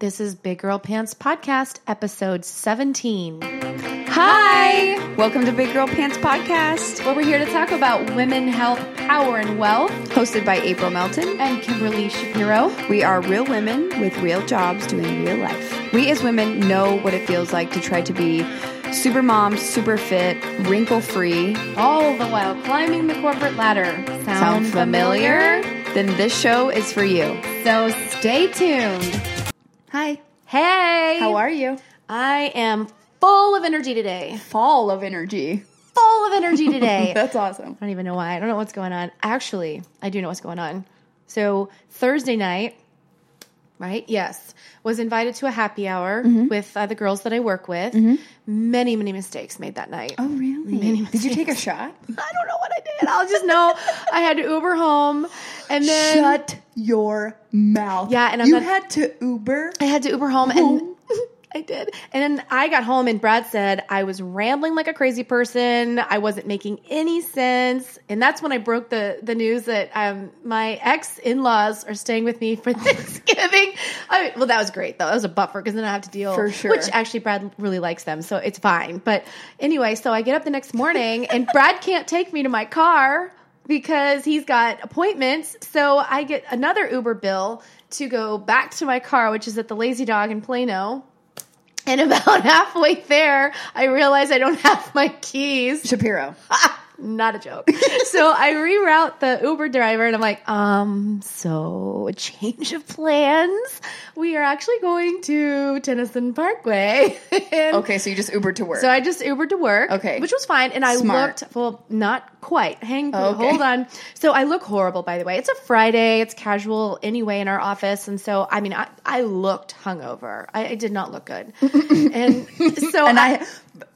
This is Big Girl Pants Podcast, episode 17. Hi! Welcome to Big Girl Pants Podcast, Where we're here to talk about women, health, power, and wealth. hosted by April Melton. And Kimberly Shapiro. We are real women with real jobs doing real life. We as women know what it feels like to try to be super mom, super fit, wrinkle free. All the while climbing the corporate ladder. Sound, Sound familiar? Then this show is for you. So stay tuned. Hi. Hey! How are you? I am full of energy today. Fall of energy. Full of energy today. That's awesome. I don't even know why. I don't know what's going on. Actually, I do know what's going on. So Thursday night, right? Yes, was invited to a happy hour Mm-hmm. with uh, the girls that I work with. Many, many mistakes made that night. Oh, really? Many Did you take a shot? I don't know what I did. I'll just know I had to Uber home, and then Shut your mouth. Yeah, and I'm you not- had to Uber. I had to Uber home and I did. And then I got home and Brad said I was rambling like a crazy person. I wasn't making any sense. And that's when I broke the, the news that um, my ex in laws are staying with me for Thanksgiving. I, well, that was great though. That was a buffer because then I have to deal. For sure. Which actually Brad really likes them. So it's fine. But anyway, so I get up the next morning and Brad can't take me to my car because he's got appointments. So I get another Uber bill to go back to my car, which is at the Lazy Dog in Plano. And about halfway there, I realize I don't have my keys. Shapiro. Not a joke. so I reroute the Uber driver and I'm like, um, so a change of plans. We are actually going to Tennyson Parkway. Okay, so you just Ubered to work. so I just Ubered to work. Okay. Which was fine. And I Smart. looked, well, not quite. Hang, Okay. hold on. So I look horrible, by the way. It's a Friday. It's casual anyway in our office. And so, I mean, I, I looked hungover. I, I did not look good. and so and I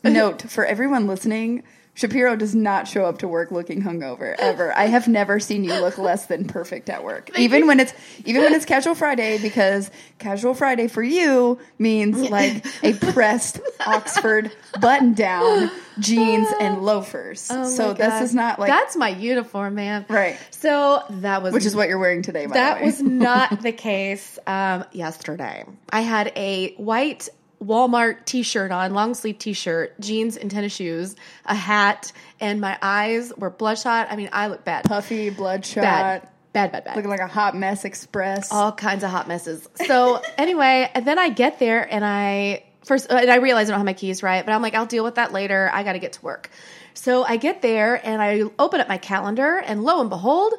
note for everyone listening, Shapiro does not show up to work looking hungover ever. I have never seen you look less than perfect at work. Even when it's even when it's casual Friday because casual Friday for you means like a pressed Oxford button down, jeans and loafers. Oh so this is not like that's my uniform, man. Right. So that was which is what you're wearing today by that the way. was not the case um, yesterday. I had a white Walmart t-shirt on, long sleeve t-shirt, jeans and tennis shoes, a hat, and my eyes were bloodshot. I mean, I look bad. puffy, bloodshot, Bad. Bad, bad, bad. looking like a hot mess express. all kinds of hot messes. So anyway, and then I get there and I first uh, and I realize I don't have my keys right, but I'm like, I'll deal with that later. I got to get to work. So I get there and I open up my calendar, and lo and behold,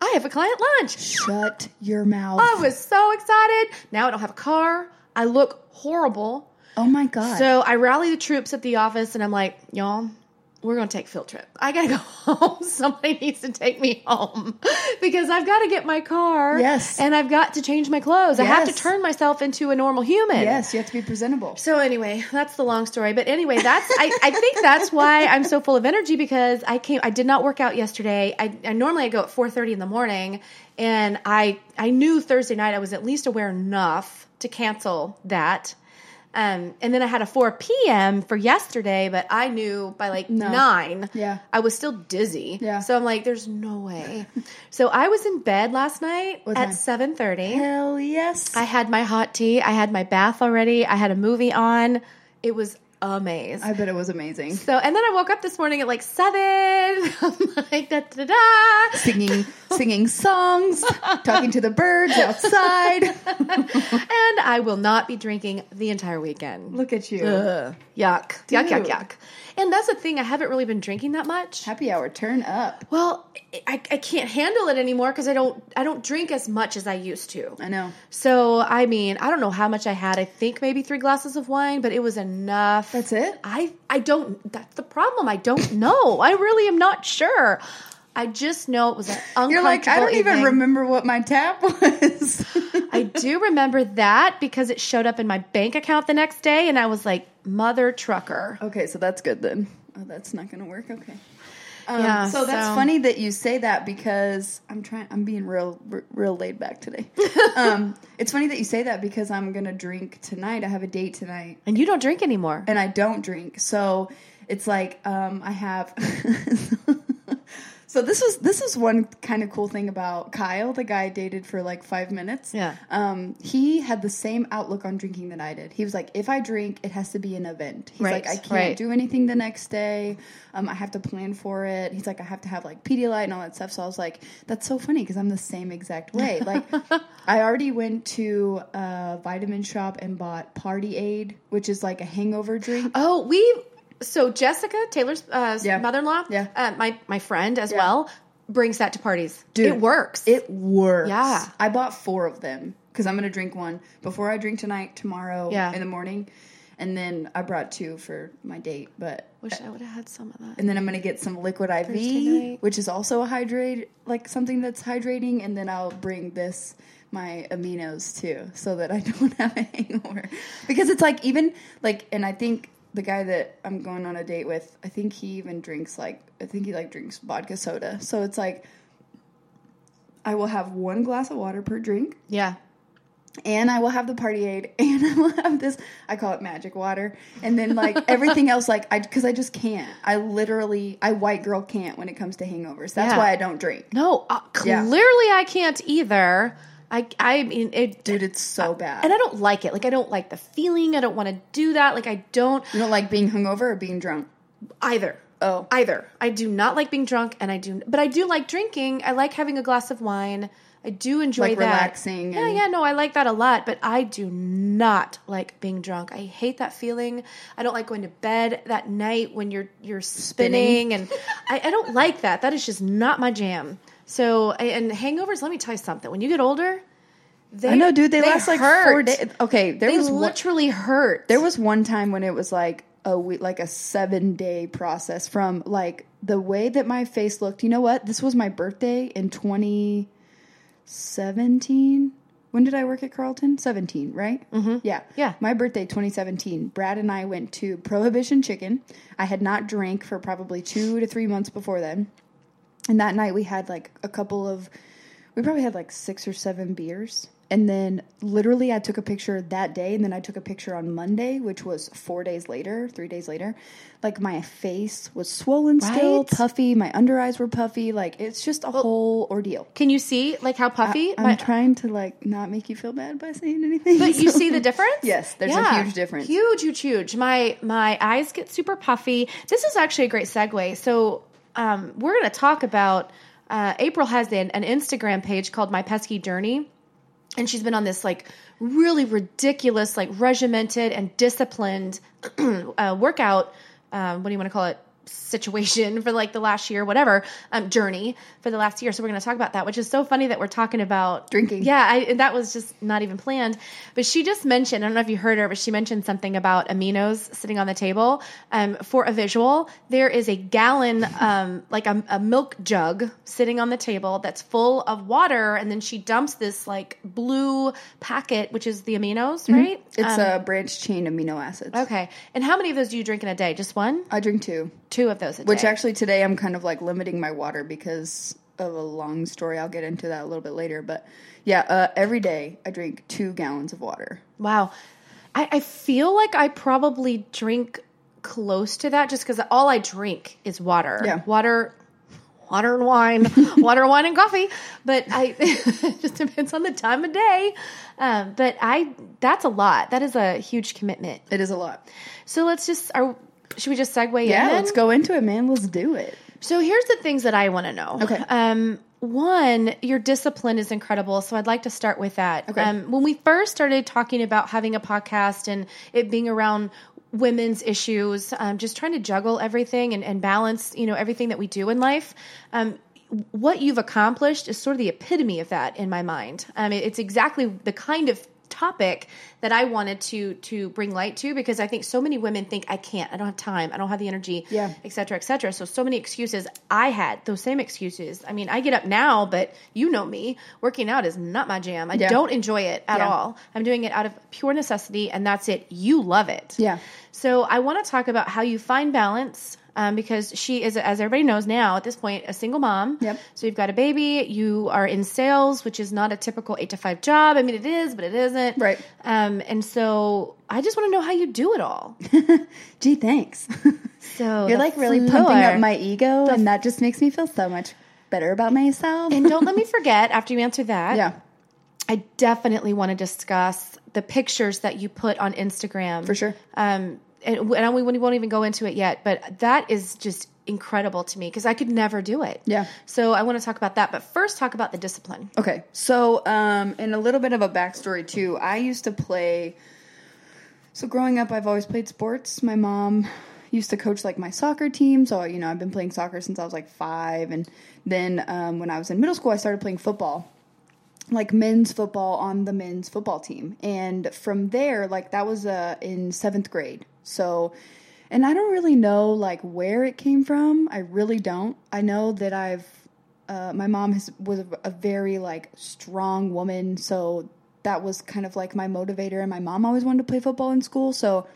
I have a client lunch. Shut your mouth. I was so excited. Now I don't have a car. I look horrible. oh my god. So I rally the troops at the office and I'm like, y'all, we're going to take field trip. I got to go home. Somebody needs to take me home because I've got to get my car. Yes. And I've got to change my clothes. I have to turn myself into a normal human. yes, you have to be presentable. So anyway, that's the long story. But anyway, that's I, I think that's why I'm so full of energy because I came I did not work out yesterday. I, I normally I go at 4:30 in the morning and I I knew Thursday night I was at least aware enough to cancel that. Um, and then I had a 4 p.m. for yesterday, but I knew by like No. nine, Yeah. I was still dizzy. Yeah. So I'm like, there's no way. so I was in bed last night What at time? 7:30. Hell yes. I had my hot tea. I had my bath already. I had a movie on. It was amazing. I bet it was amazing. so, and then I woke up this morning at like seven. I'm like, da da da. Singing, singing songs, talking to the birds outside. And I will not be drinking the entire weekend. Look at you. Ugh. Yuck. Yuck, yuck, yuck. And that's the thing. I haven't really been drinking that much. Happy hour, turn up. Well, I, I can't handle it anymore because I don't I don't drink as much as I used to. I know. So I mean, I don't know how much I had. I think maybe three glasses of wine, but it was enough. That's it? I I don't. That's the problem. I don't know. I really am not sure. I just know it was an uncomfortable. You're like, I don't even evening. remember what my tap was. I do remember that because it showed up in my bank account the next day, and I was like, "Mother trucker." okay, so that's good then. Oh, that's not going to work. Okay. Um, Yeah, so that's so- funny that you say that because I'm trying. I'm being real, r- real laid back today. um, it's funny that you say that because I'm gonna drink tonight. I have a date tonight, And you don't drink anymore. and I don't drink. So it's like um, I have. So this was this is one kind of cool thing about Kyle, the guy I dated for like five minutes. Yeah. Um, he had the same outlook on drinking that I did. He was like, if I drink, it has to be an event. He's Right, like, I can't right. do anything the next day. Um, I have to plan for it. He's like, I have to have like Pedialyte and all that stuff. So I was like, that's so funny because I'm the same exact way. Like, I already went to a vitamin shop and bought Party Aid, which is like a hangover drink. Oh, we so Jessica Taylor's uh, Yeah. mother-in-law, Yeah. uh, my my friend as Yeah. well, brings that to parties. Dude, it works. It works. Yeah. I bought four of them because I'm going to drink one before I drink tonight, tomorrow, Yeah. in the morning. And then I brought two for my date. But Wish I would have had some of that. and then I'm going to get some liquid IV, which is also a hydrate, like something that's hydrating. And then I'll bring this my aminos too, so that I don't have a hangover. Because it's like even like, and I think the guy that I'm going on a date with, I think he even drinks like, I think he like drinks vodka soda. So it's like. I will have one glass of water per drink, Yeah. and I will have the party aid, and I will have this. I call it magic water, and then like everything else, like I because I just can't. I literally, I white girl can't when it comes to hangovers. That's Yeah. why I don't drink, No, uh, Yeah. clearly I can't either. I I mean it dude. It's so bad. and I don't like it. Like I don't like the feeling. I don't want to do that. Like I don't you don't like being hungover or being drunk. either. Oh, Either. I do not like being drunk and I do but I do like drinking. I like having a glass of wine. I do enjoy Like that. relaxing Yeah, yeah, no, I like that a lot, but I do not like being drunk. I hate that feeling. I don't like going to bed that night when you're you're spinning, and I, I don't like that. That is just not my jam. So, and hangovers, let me tell you something. When you get older, they, I know, dude. They, last like four days. Okay, there They was one, literally hurt. there was one time when it was like a week, like a seven day process from like the way that my face looked. You know what? This was my birthday in 2017. When did I work at Carlton? 17, right? Mm-hmm. Yeah. Yeah. My birthday, 2017. Brad and I went to Prohibition Chicken. I had not drank for probably two to three months before then. And that night we had like a couple of, we probably had like six or seven beers. And then literally I took a picture that day and then I took a picture on Monday, which was four days later, three days later. Like my face was swollen still, puffy. My under eyes were puffy. Like it's just a whole ordeal. Can you see like how puffy? I'm my- trying to like not make you feel bad by saying anything. But you see the difference? Yes, there's a huge difference. Huge, huge, huge. My my eyes get super puffy. This is actually a great segue. So um, we're going to talk about. Uh, April has an, an Instagram page called My Pesky Journey, and she's been on this like really ridiculous, like regimented and disciplined uh, workout. Um, what do you want to call it? Situation for like the last year, whatever um, journey for the last year. So we're going to talk about that, which is so funny that we're talking about Drinking. Yeah, I, that was just not even planned. But she just mentioned, I don't know if you heard her, but she mentioned something about aminos sitting on the table. Um, for a visual, there is a gallon, um, like a, a milk jug sitting on the table that's full of water. And then she dumps this like blue packet, which is the aminos, right? It's Um, a branched chain amino acids. Okay. And how many of those do you drink in a day? Just one? I drink two. Two of those a Which day. actually today I'm kind of like limiting my water because of a long story. I'll get into that a little bit later. But yeah, uh, every day I drink two gallons of water. Wow. I, I feel like I probably drink close to that just because all I drink is water. Yeah. Water, water and wine, water, wine, and coffee. But I, it just depends on the time of day. Um, but I, that's a lot. That is a huge commitment. It is a lot. So let's just, are, should we just segue in? Yeah, then? let's go into it, man. Let's do it. So here's the things that I want to know. Okay. Um, one, your discipline is incredible. So I'd like to start with that. Okay. Um, when we first started talking about having a podcast and it being around women's issues, um, just trying to juggle everything and, and balance, you know, everything that we do in life. Um, what you've accomplished is sort of the epitome of that in my mind. Um, it- it's exactly the kind of topic that I wanted to to bring light to because I think so many women think I can't, I don't have time, I don't have the energy, Yeah. et cetera, et cetera. So, so many excuses. I had those same excuses. I mean, I get up now, but you know me, working out is not my jam. I Yeah. don't enjoy it at Yeah. all. I'm doing it out of pure necessity, and that's it. You love it. Yeah. So, I want to talk about how you find balance. Um, because she is, as everybody knows now, at this point, a single mom. Yep. So you've got a baby. You are in sales, which is not a typical eight to five job. I mean, it is, but it isn't. Right. Um, and so I just want to know how you do it all. Gee, thanks. So You're like really pumping up my ego, and that just makes me feel so much better about myself. And don't let me forget after you answer that. yeah, I definitely want to discuss the pictures that you put on Instagram. For sure. Um, and, and we won't even go into it yet, but that is just incredible to me because I could never do it. Yeah. So I want to talk about that, but first talk about the discipline. Okay, so um, and a little bit of a backstory too. I used to play. So growing up, I've always played sports. My mom used to coach like my soccer team, so you know I've been playing soccer since I was like five, and then um, when I was in middle school, I started playing football, like men's football on the men's football team, and from there, like that was uh, in seventh grade. So and I don't really know like where it came from. I really don't. I know that I've uh, my mom has, was a, very like strong woman, so that was kind of like my motivator. And my mom always wanted to play football in school, so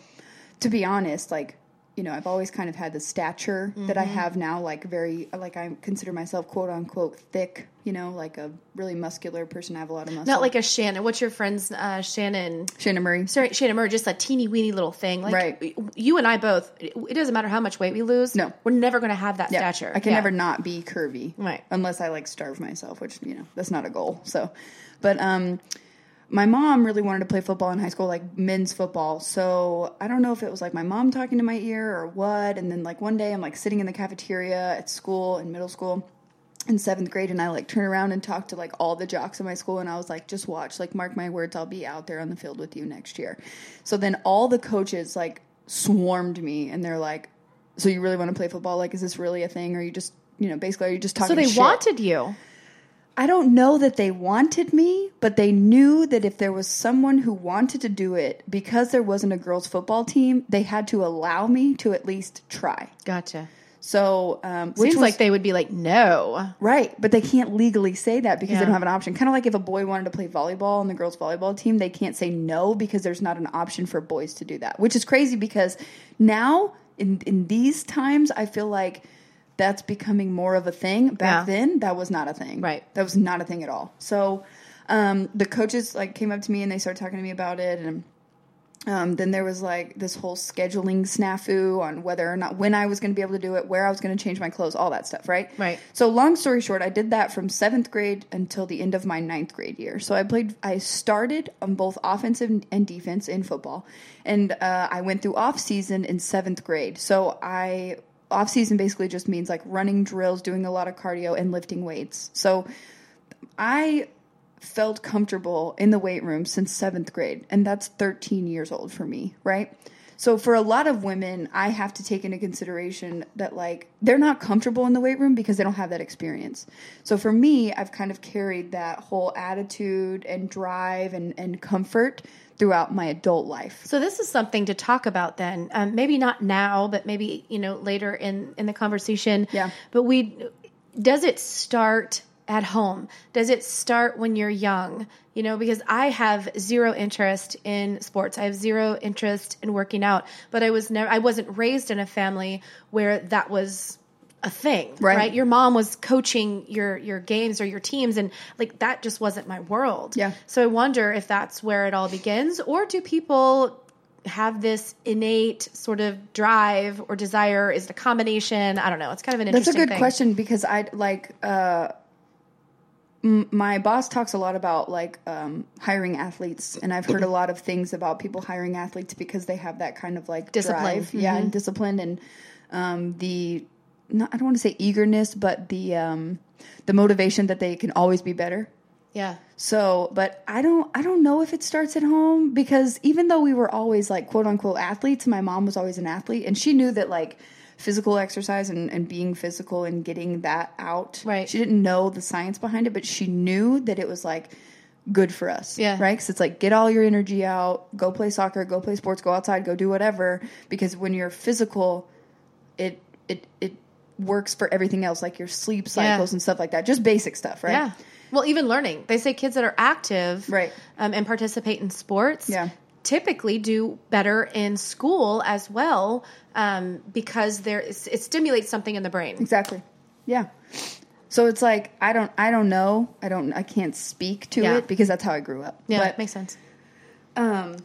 to be honest, like you know, I've always kind of had the stature that I have now, like very like I consider myself quote unquote thick. You know, like a really muscular person. I have a lot of muscle. Not like a Shannon. What's your friend's uh, Shannon? Shannon Murray. Sorry, Shannon Murray, just a teeny weeny little thing. Like Right. you and I both. It doesn't matter how much weight we lose. No. we're never going to have that Yeah, stature. I can Yeah. never not be curvy, Right. Unless I like starve myself, which you know that's not a goal. So, but um, my mom really wanted to play football in high school, like men's football. So I don't know if it was like my mom talking to my ear or what. And then like one day I'm like sitting in the cafeteria at school in middle school in seventh grade and I like turn around and talk to like all the jocks in my school and I was like, just watch, like mark my words, I'll be out there on the field with you next year. So then all the coaches like swarmed me and they're like, So you really want to play football? Like, is this really a thing? Or are you just you know, basically are you just talking So they wanted you. I don't know that they wanted me, but they knew that if there was someone who wanted to do it because there wasn't a girls' football team, they had to allow me to at least try. Gotcha. So, um, which Seems was, like they would be like, no. right, but they can't legally say that because Yeah. they don't have an option. Kind of like if a boy wanted to play volleyball on the girls' volleyball team, they can't say no because there's not an option for boys to do that. Which is crazy because now in in these times, I feel like that's becoming more of a thing. Back Yeah. then, that was not a thing. Right. That was not a thing at all. So um, the coaches like came up to me and they started talking to me about it and um, then there was like this whole scheduling snafu on whether or not when I was going to be able to do it, where I was going to change my clothes, all that stuff, right? Right. So long story short, I did that from seventh grade until the end of my ninth grade year. So I played, I started on both offensive and defense in football, and uh, I went through off season in seventh grade. So I off season basically just means like running drills, doing a lot of cardio, and lifting weights. So I felt comfortable in the weight room since seventh grade, and that's 13 years old for me, right? So for a lot of women, I have to take into consideration that like they're not comfortable in the weight room because they don't have that experience. So for me, I've kind of carried that whole attitude and drive and, and comfort throughout my adult life. So this is something to talk about then. Um, maybe not now, but maybe you know later in in the conversation. Yeah. But we does it start at home? Does it start when you're young? You know, because I have zero interest in sports. I have zero interest in working out. But I was never. I wasn't raised in a family where that was a thing Right. right your mom was coaching your your games or your teams and like that just wasn't my world Yeah. so I wonder if that's where it all begins, or do people have this innate sort of drive or desire? Is it a combination? I don't know. It's kind of an interesting. That's a good thing. question because I like uh, m- my boss talks a lot about like um, hiring athletes, and I've heard a lot of things about people hiring athletes because they have that kind of like Discipline. drive, yeah, and discipline, and um, the not, I don't want to say eagerness, but the um, the motivation that they can always be better. Yeah. So, but I don't I don't know if it starts at home because even though we were always like quote unquote athletes, my mom was always an athlete and she knew that like physical exercise and, and being physical and getting that out. Right. She didn't know the science behind it, but she knew that it was like good for us. Yeah. Right? Because it's like get all your energy out, go play soccer, go play sports, go outside, go do whatever. Because when you're physical, it it it works for everything else, like your sleep cycles and stuff like that. Just basic stuff, right? Yeah. Well, even learning. They say kids that are active Right. um, and participate in sports Yeah. typically do better in school as well um, because there it stimulates something in the brain. Exactly. Yeah. So it's like I don't I don't know. I don't I can't speak to Yeah. it because that's how I grew up. Yeah, But makes sense. um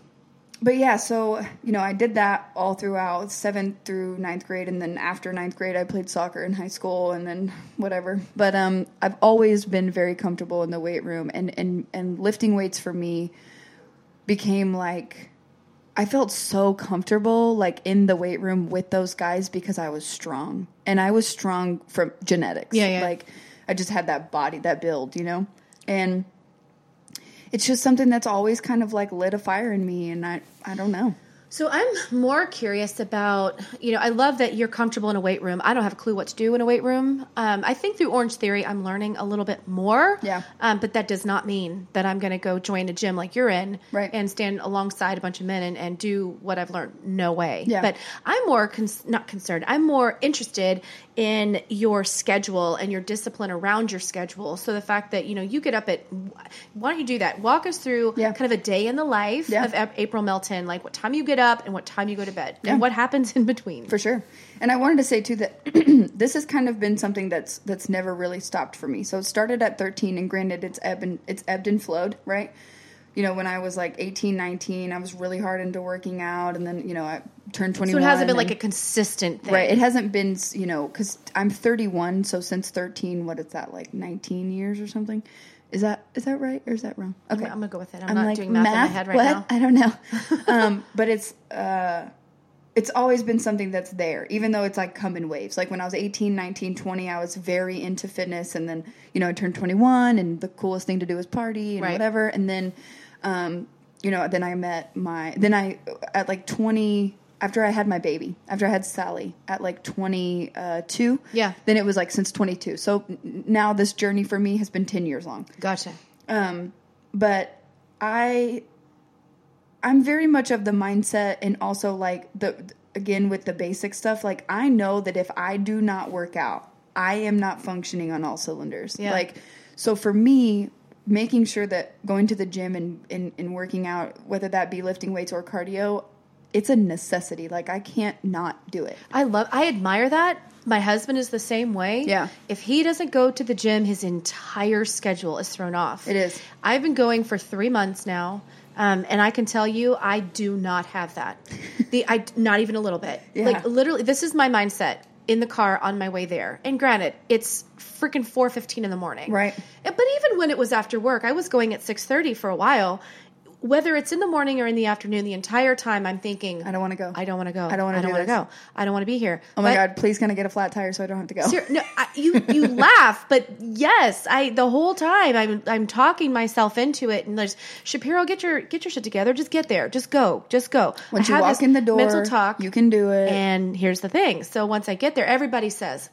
but yeah, so you know, I did that all throughout seventh through ninth grade, and then after ninth grade, I played soccer in high school, and then whatever. But um, I've always been very comfortable in the weight room, and and and lifting weights for me became like I felt so comfortable like in the weight room with those guys because I was strong, and I was strong from genetics. Yeah, yeah. Like I just had that body, that build, you know, and it's just something that's always kind of like lit a fire in me and I I don't know. So I'm more curious about, you know, I love that you're comfortable in a weight room. I don't have a clue what to do in a weight room. Um, I think through Orange Theory, I'm learning a little bit more. Yeah. Um, but that does not mean that I'm going to go join a gym like you're in Right. and stand alongside a bunch of men and, and do what I've learned. No way. Yeah. But I'm more, cons- not concerned, I'm more interested in your schedule and your discipline around your schedule. So the fact that, you know, you get up at, why don't you do that? Walk us through Yeah. kind of a day in the life Yeah. of Ap- April Melton, like what time you get up and what time you go to bed Yeah. and what happens in between. For sure. And I wanted to say too that this has kind of been something that's that's never really stopped for me. So it started at 13 and granted it's ebbed and it's ebbed and flowed, right? You know, when I was like 18, 19, I was really hard into working out and then, you know, I turned 21. so it hasn't been like a consistent thing. Right. It hasn't been, you know, cuz I'm 31, so since 13, what is that like 19 years or something? Is that is that right or is that wrong? Okay. I'm going to go with it. I'm, not doing math, in my head right what? now. I don't know. um, but it's uh, it's always been something that's there, even though it's like come in waves. Like when I was 18, 19, 20, I was very into fitness, and then you know I turned 21, and the coolest thing to do was party and Right. whatever. And then, um, you know, then I met my then I at like 20. After I had my baby, after I had Sally at like 22, Yeah. then it was like since 22. So now this journey for me has been 10 years long Gotcha. um, but I I'm very much of the mindset and also like the again with the basic stuff like I know that if I do not work out I am not functioning on all cylinders Yeah. like so for me making sure that going to the gym and, and, and working out whether that be lifting weights or cardio it's a necessity like I can't not do it I love, I admire that. My husband is the same way. Yeah. If he doesn't go to the gym, his entire schedule is thrown off. It is. I've been going for three months now. Um, and I can tell you, I do not have that. The I not even a little bit. Yeah. Like literally, this is my mindset in the car on my way there. And granted, it's freaking four fifteen in the morning. Right. But even when it was after work, I was going at six thirty for a while. Whether it's in the morning or in the afternoon, the entire time I'm thinking, I don't want to go I don't want to go. I don't wanna I don't want to go. I don't want to be here. oh my But- god please can I get a flat tire so I don't have to go Ser- no, I, you you laugh, but yes, I the whole time I'm I'm talking myself into it, and there's Shapiro, get your get your shit together, just get there, just go, just go. once I you have walk in the door mental talk, you can do it and here's the thing. So once I get there, everybody says,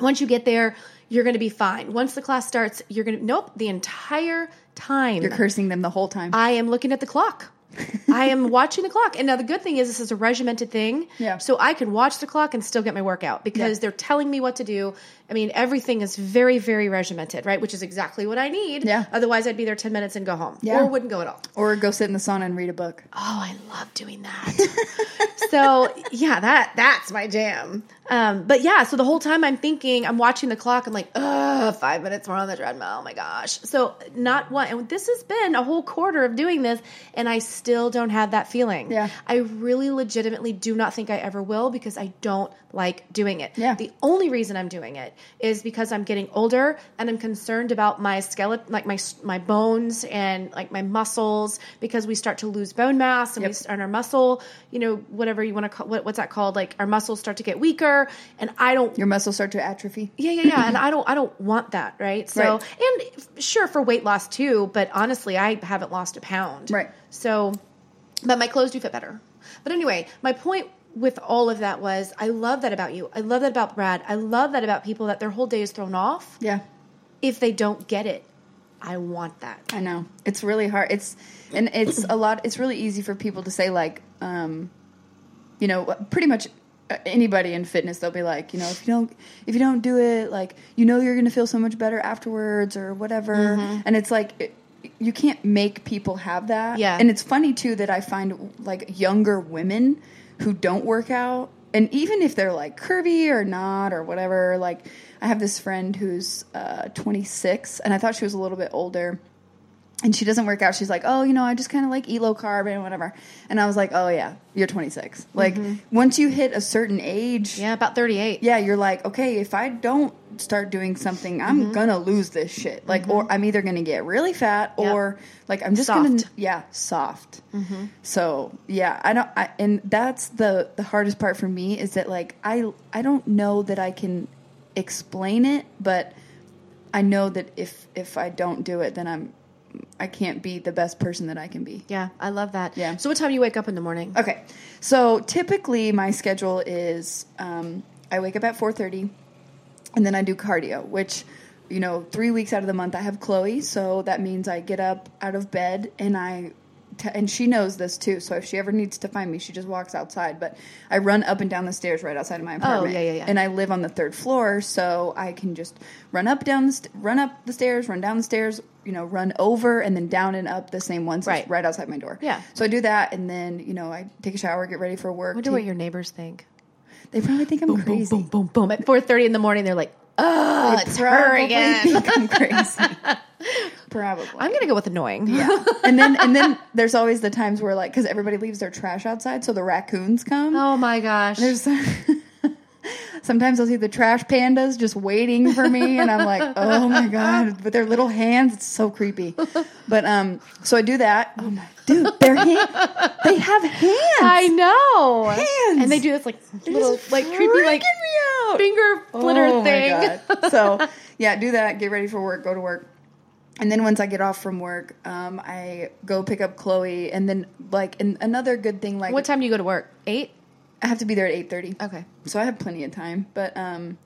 once you get there, you're going to be fine. Once the class starts, you're going to nope. The entire time, You're cursing them the whole time. I am looking at the clock. I am watching the clock. And now the good thing is this is a regimented thing. Yeah. So I can watch the clock and still get my workout because Yeah. they're telling me what to do. I mean, everything is very, very regimented, right? Which is exactly what I need. Yeah. Otherwise, I'd be there 10 minutes and go home Yeah. or wouldn't go at all. or go sit in the sauna and read a book. Oh, I love doing that. so yeah, that that's my jam. Um, but yeah, so the whole time I'm thinking, I'm watching the clock. I'm like, ugh, five minutes more on the treadmill. Oh my gosh. So not one. And this has been a whole quarter of doing this, and I still don't have that feeling. Yeah. I really legitimately do not think I ever will because I don't like doing it. Yeah. The only reason I'm doing it is because I'm getting older and I'm concerned about my skeleton, like my my bones and like my muscles, because we start to lose bone mass and we Yep. start our muscle, you know, whatever you want to call what, what's that called? Like our muscles start to get weaker, and I don't. Your muscles start to atrophy. Yeah, yeah, yeah, and I don't, I don't want that, right? So, Right. and sure for weight loss too, but honestly, I haven't lost a pound, Right. So, but my clothes do fit better. But anyway, my point with all of that was, I love that about you. I love that about Brad. I love that about people that their whole day is thrown off Yeah. if they don't get it. I want that. I know. It's really hard. It's and it's a lot it's really easy for people to say like um you know, pretty much uh, anybody in fitness they'll be like, you know, if you don't if you don't do it, like you know you're going to feel so much better afterwards or whatever. And it's like it, you can't make people have that. Yeah. And it's funny too that I find like younger women who don't work out and even if they're like curvy or not or whatever, like I have this friend who's uh 26 and I thought she was a little bit older and she doesn't work out. She's like, oh, you know, I just kind of like eat low carb and whatever. And I was like, oh yeah, you're 26. Like once you hit a certain age, Yeah, about 38. yeah, you're like, okay, if I don't start doing something, I'm Mm-hmm. gonna lose this shit. Like, or I'm either gonna get really fat, Yep. or like I'm just gonna, Soft. Mm-hmm. yeah, soft. So yeah, I don't, I, and that's the the hardest part for me is that like I I don't know that I can explain it, but I know that if if I don't do it, then I'm I can't be the best person that I can be. Yeah, I love that. Yeah. So what time do you wake up in the morning? Okay, so typically my schedule is um, I wake up at four thirty, and then I do cardio. Which, you know, three weeks out of the month I have Chloe, so that means I get up out of bed and I. T- and she knows this too, so if she ever needs to find me, she just walks outside. But I run up and down the stairs right outside of my apartment. Oh, yeah, yeah, yeah. And I live on the third floor, so I can just run up down the st- run up the stairs, run down the stairs, you know, run over and then down and up the same ones Right. right outside my door. Yeah. So I do that, and then you know I take a shower, get ready for work. I wonder take- what your neighbors think. they probably think I'm crazy. Boom, boom, boom. boom. At 4.30 in the morning, they're like, oh, it's her again. think I'm crazy. probably. I'm to go with annoying. yeah. And then and then there's always the times where like because everybody leaves their trash outside, so the raccoons come. Oh my gosh. There's sometimes I'll see the trash pandas just waiting for me, and I'm like, oh my god! With their little hands, it's so creepy. But um, so I do that. Oh my, dude, their hand, they have hands. I know. Hands. And they do this like little, like creepy, like Freaking me out. finger flitter Oh thing. So yeah, do that. Get ready for work. Go to work. And then once I get off from work, um, I go pick up Chloe. And then like and another good thing, like What time do you go to work? Eight? I have to be there at eight thirty. Okay. So I have plenty of time. But um,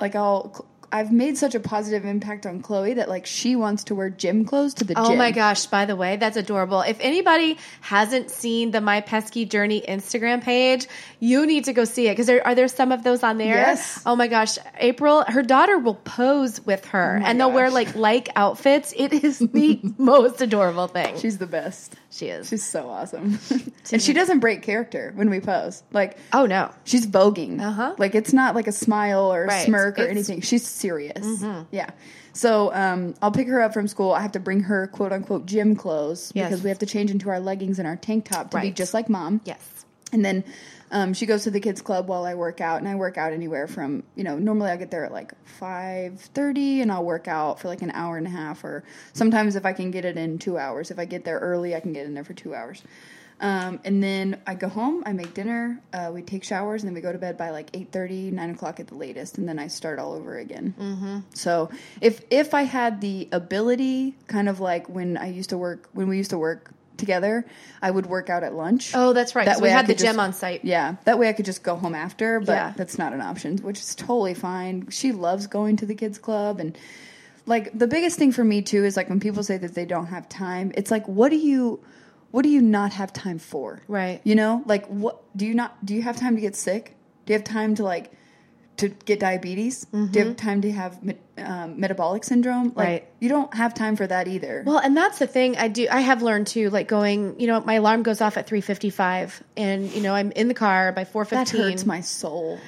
like I'll. I've made such a positive impact on Chloe that like she wants to wear gym clothes to the Oh gym. Oh my gosh, by the way, that's adorable. If anybody hasn't seen the My Pesky Journey Instagram page, you need to go see it because there are there some of those on there. Yes. Oh my gosh, April, her daughter will pose with her my and they'll wear like like outfits. It is the most adorable thing. She's the best. She is. She's so awesome. and she doesn't break character when we pose. Like oh no. She's voguing. Uh-huh. Like it's not like a smile or a Right. smirk or It's- Mm-hmm. anything. She's serious. Yeah. So um, I'll pick her up from school. I have to bring her quote unquote gym clothes Yes. because we have to change into our leggings and our tank top to be just like mom. Yes. And then um, she goes to the kids club while I work out, and I work out anywhere from you know normally I get there at like five thirty, and I'll work out for like an hour and a half, or sometimes if I can get it in two hours. If I get there early, I can get in there for two hours. Um, and then I go home, I make dinner, uh, we take showers, and then we go to bed by like 8.30, 9 o'clock at the latest, and then I start all over again. Mm-hmm. So if if I had the ability, kind of like when I used to work, when we used to work together, I would work out at lunch. Oh, that's right. That we way I had the gym just- on site. Yeah, that way I could just go home after, but Yeah. that's not an option, which is totally fine. She loves going to the kids club and like the biggest thing for me too is like when people say that they don't have time, it's like what do you what do you not have time for? Right. You know? Like what do you not do you have time to get sick? Do you have time to like to get diabetes? Do you have time to have um, metabolic syndrome? Like Mm-hmm. Right. you don't have time for that either. Well, and that's the thing I do. I have learned too, like going. You know, my alarm goes off at three fifty-five, and you know I'm in the car by four fifteen. that hurts my soul.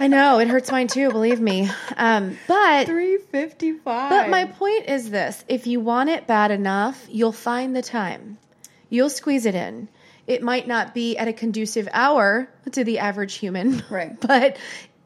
I know it hurts mine too. Believe me. Um, but 355. but my point is this: if you want it bad enough, you'll find the time. You'll squeeze it in. It might not be at a conducive hour to the average human, Right. But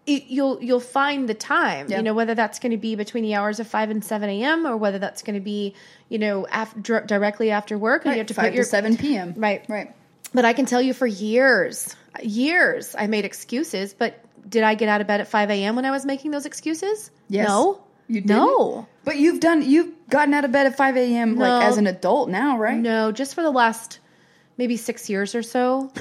it, you'll you'll find the time. Yeah. You know whether that's going to be between the hours of five and seven a.m. or whether that's going to be you know after, directly after work, and right, you have to 5 put your to 7 p.m. Right. Right. But I can tell you for years, years, I made excuses. But did I get out of bed at 5 a.m. when I was making those excuses? Yes. No. You didn't? No. But you've done you've gotten out of bed at five a.m. No. like as an adult now, right? No, just for the last maybe six years or so.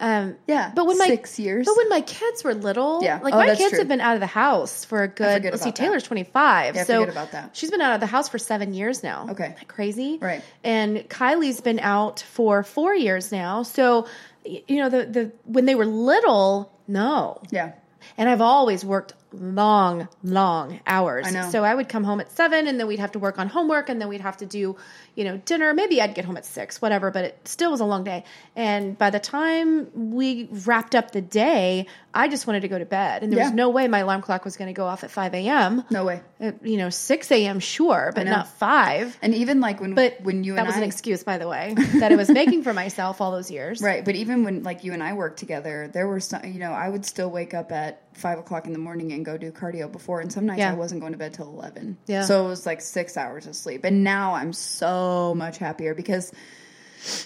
Um, Yeah, but when my six years. but when my kids were little, Yeah. like Oh, my kids true. have been out of the house for a good. Let's see, that. Taylor's twenty five, Yeah, so forget about that. she's been out of the house for seven years now. Okay. Crazy, Right. And Kylie's been out for four years now. So, you know, the the when they were little, no, Yeah. and I've always worked long, long hours. I know. So I would come home at seven and then we'd have to work on homework and then we'd have to do, you know, dinner. Maybe I'd get home at six, whatever, but it still was a long day. And by the time we wrapped up the day, I just wanted to go to bed. And there was no way my alarm clock was going to go off at 5 a.m. No way. Uh, You know, 6 a.m., sure, but not 5. And even like when But when you that was I an excuse, by the way, that I was making for myself all those years. Right, but even when like you and I worked together, there were some. You know, I would still wake up at five o'clock in the morning and go do cardio before, and some nights Yeah. I wasn't going to bed till eleven. Yeah. so it was like six hours of sleep. And now I'm so much happier because,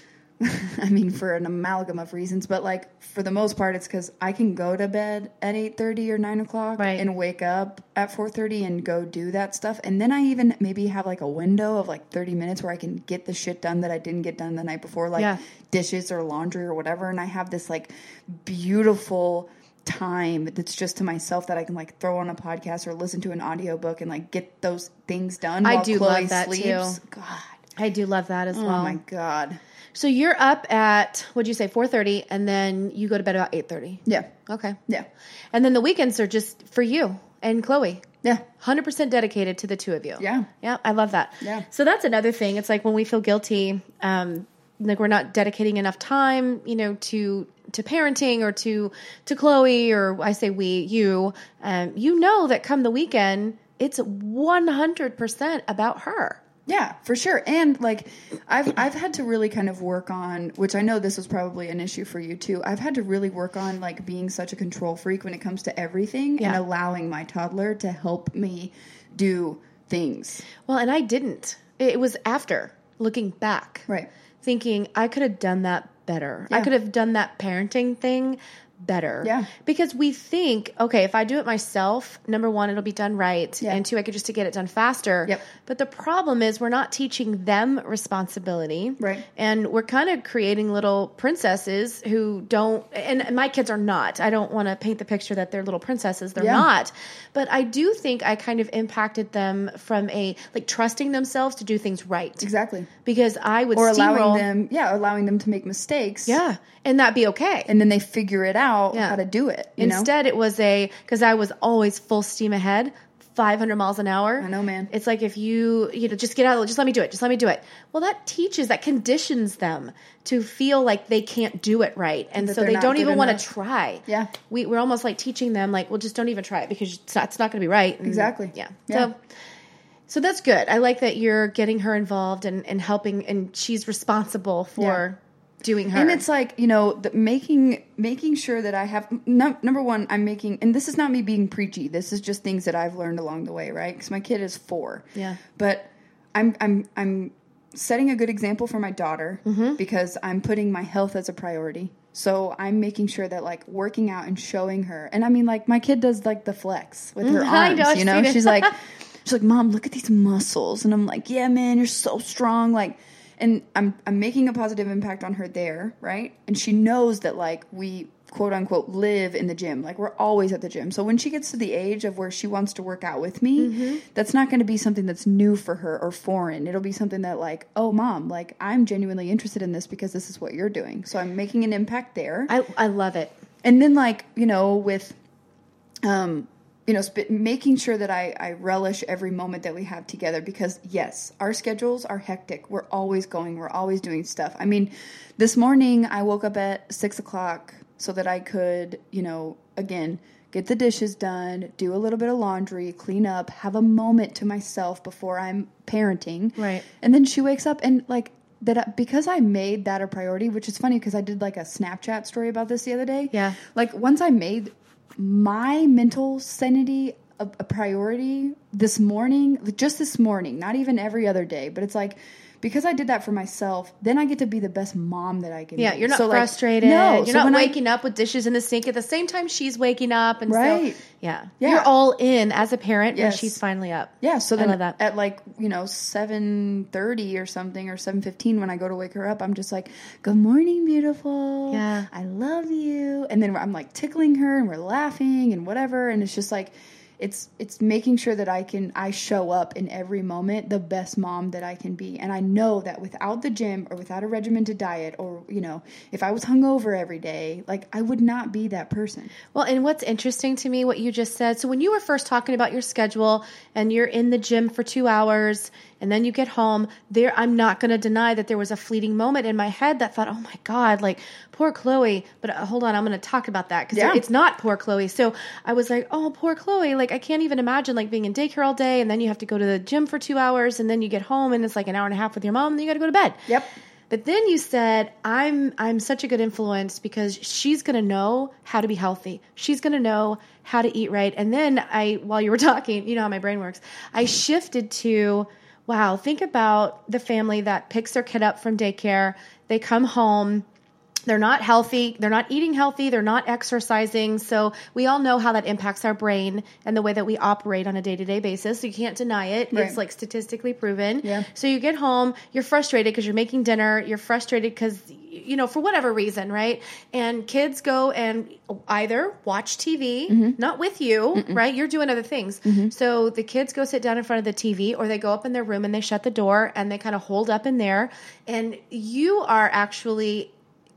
I mean, for an amalgam of reasons, but like for the most part, it's because I can go to bed at eight thirty or nine o'clock, Right. and wake up at four thirty and go do that stuff, and then I even maybe have like a window of like thirty minutes where I can get the shit done that I didn't get done the night before, like Yeah. dishes or laundry or whatever and i have this like beautiful time that's just to myself that i can like throw on a podcast or listen to an audiobook and like get those things done I do Chloe love that, sleeps too. god I do love that as oh well. Oh my god So you're up at what'd you say, four thirty, and then you go to bed about eight thirty. yeah Okay. yeah And then the weekends are just for you and Chloe. yeah Hundred percent dedicated to the two of you. Yeah. Yeah, I love that. Yeah. So that's another thing. It's like when we feel guilty, um, like we're not dedicating enough time, you know, to to parenting or to to Chloe or I say we, you, um, you know that come the weekend, it's one hundred percent about her. Yeah, for sure. And like I've I've had to really kind of work on which I know this was probably an issue for you too. I've had to really work on like being such a control freak when it comes to everything Yeah. and allowing my toddler to help me do things. Well, and I didn't. It was after looking back. Right. thinking I could have done that better. I could have done that parenting thing better. Yeah. Because we think, okay, if I do it myself, number one, it'll be done right. Yeah. And two, I could just to get it done faster. Yep. But the problem is we're not teaching them responsibility. Right. And we're kind of creating little princesses who don't and my kids are not. I don't want to paint the picture that they're little princesses. They're Yeah. not. But I do think I kind of impacted them from a like trusting themselves to do things right. Exactly. Because I would Or allowing them yeah, allowing them to make mistakes. yeah, and that be okay. And then they figure it out Yeah. how to do it. You know? Instead, it was a because I was always full steam ahead, five hundred miles an hour. I know, man. It's like if you you know just get out just let me do it, just let me do it. Well, that teaches that conditions them to feel like they can't do it right, and That so they don't even want to try. Yeah. we we're almost like teaching them like, well, just don't even try it because it's not, it's not going to be right. And- Exactly. Yeah. Yeah. So. So that's good. I like that you're getting her involved and, and helping, and she's responsible for doing her. And it's like you know, the, making making sure that I have num- number one, I'm making, and this is not me being preachy. This is just things that I've learned along the way, right? Because my kid is four. Yeah. But I'm I'm I'm setting a good example for my daughter Mm-hmm. because I'm putting my health as a priority. So I'm making sure that like working out and showing her, and I mean like my kid does like the flex with her I arms. know, you know, she's like, she's like, mom, look at these muscles, and I'm like, yeah, man, you're so strong, like. And I'm I'm making a positive impact on her there, right? And she knows that like we quote unquote live in the gym. Like we're always at the gym. So when she gets to the age of where she wants to work out with me, Mm-hmm. that's not going to be something that's new for her or foreign. It'll be something that like, "Oh mom, like I'm genuinely interested in this because this is what you're doing." So I'm making an impact there. I, I love it. and then like, you know, with um you know, sp- making sure that I, I relish every moment that we have together because, yes, our schedules are hectic. We're always going, we're always doing stuff. I mean, this morning I woke up at six o'clock so that I could, you know, again, get the dishes done, do a little bit of laundry, clean up, have a moment to myself before I'm parenting. Right. And then she wakes up and, like, that because I made that a priority, which is funny because I did like a Snapchat story about this the other day. Yeah. Like once I made my mental sanity a, a priority this morning, just this morning, not even every other day, but it's like because I did that for myself, then I get to be the best mom that I can be. Yeah, be. you're not So, like, frustrated. no, you're so not when I- waking up with dishes in the sink at the same time she's waking up, and Right. so yeah, Yeah. you're all in as a parent when she's finally up. Yeah, so then at like you know seven thirty or something or seven fifteen when I go to wake her up, I'm just like, "Good morning, beautiful. Yeah. I love you." And then I'm like tickling her and we're laughing and whatever, and it's just like it's it's making sure that I can I show up in every moment the best mom that I can be. And I know that without the gym or without a regimented diet or you know, if I was hungover every day, like I would not be that person. Well, and what's interesting to me, what you just said. So when you were first talking about your schedule and you're in the gym for two hours and then you get home, there I'm not going to deny that there was a fleeting moment in my head that thought, oh my god, like poor Chloe. But uh, hold on, I'm going to talk about that because Yeah. it's not poor Chloe. So I was like, oh poor Chloe, like I can't even imagine like being in daycare all day and then you have to go to the gym for two hours and then you get home and it's like an hour and a half with your mom and then you got to go to bed. Yep. But then you said, "I'm I'm such a good influence because she's going to know how to be healthy. She's going to know how to eat right." And then I while you were talking, you know how my brain works. I shifted to, "Wow, think about the family that picks their kid up from daycare. They come home, they're not healthy, they're not eating healthy, they're not exercising. So we all know how that impacts our brain and the way that we operate on a day-to-day basis. So you can't deny it. It's like statistically proven. Yeah. So you get home, you're frustrated because you're making dinner, you're frustrated because you know for whatever reason, right? And kids go and either watch TV, Mm-hmm. not with you, right? You're doing other things. So the kids go sit down in front of the TV or they go up in their room and they shut the door and they kind of holed up in there and you are actually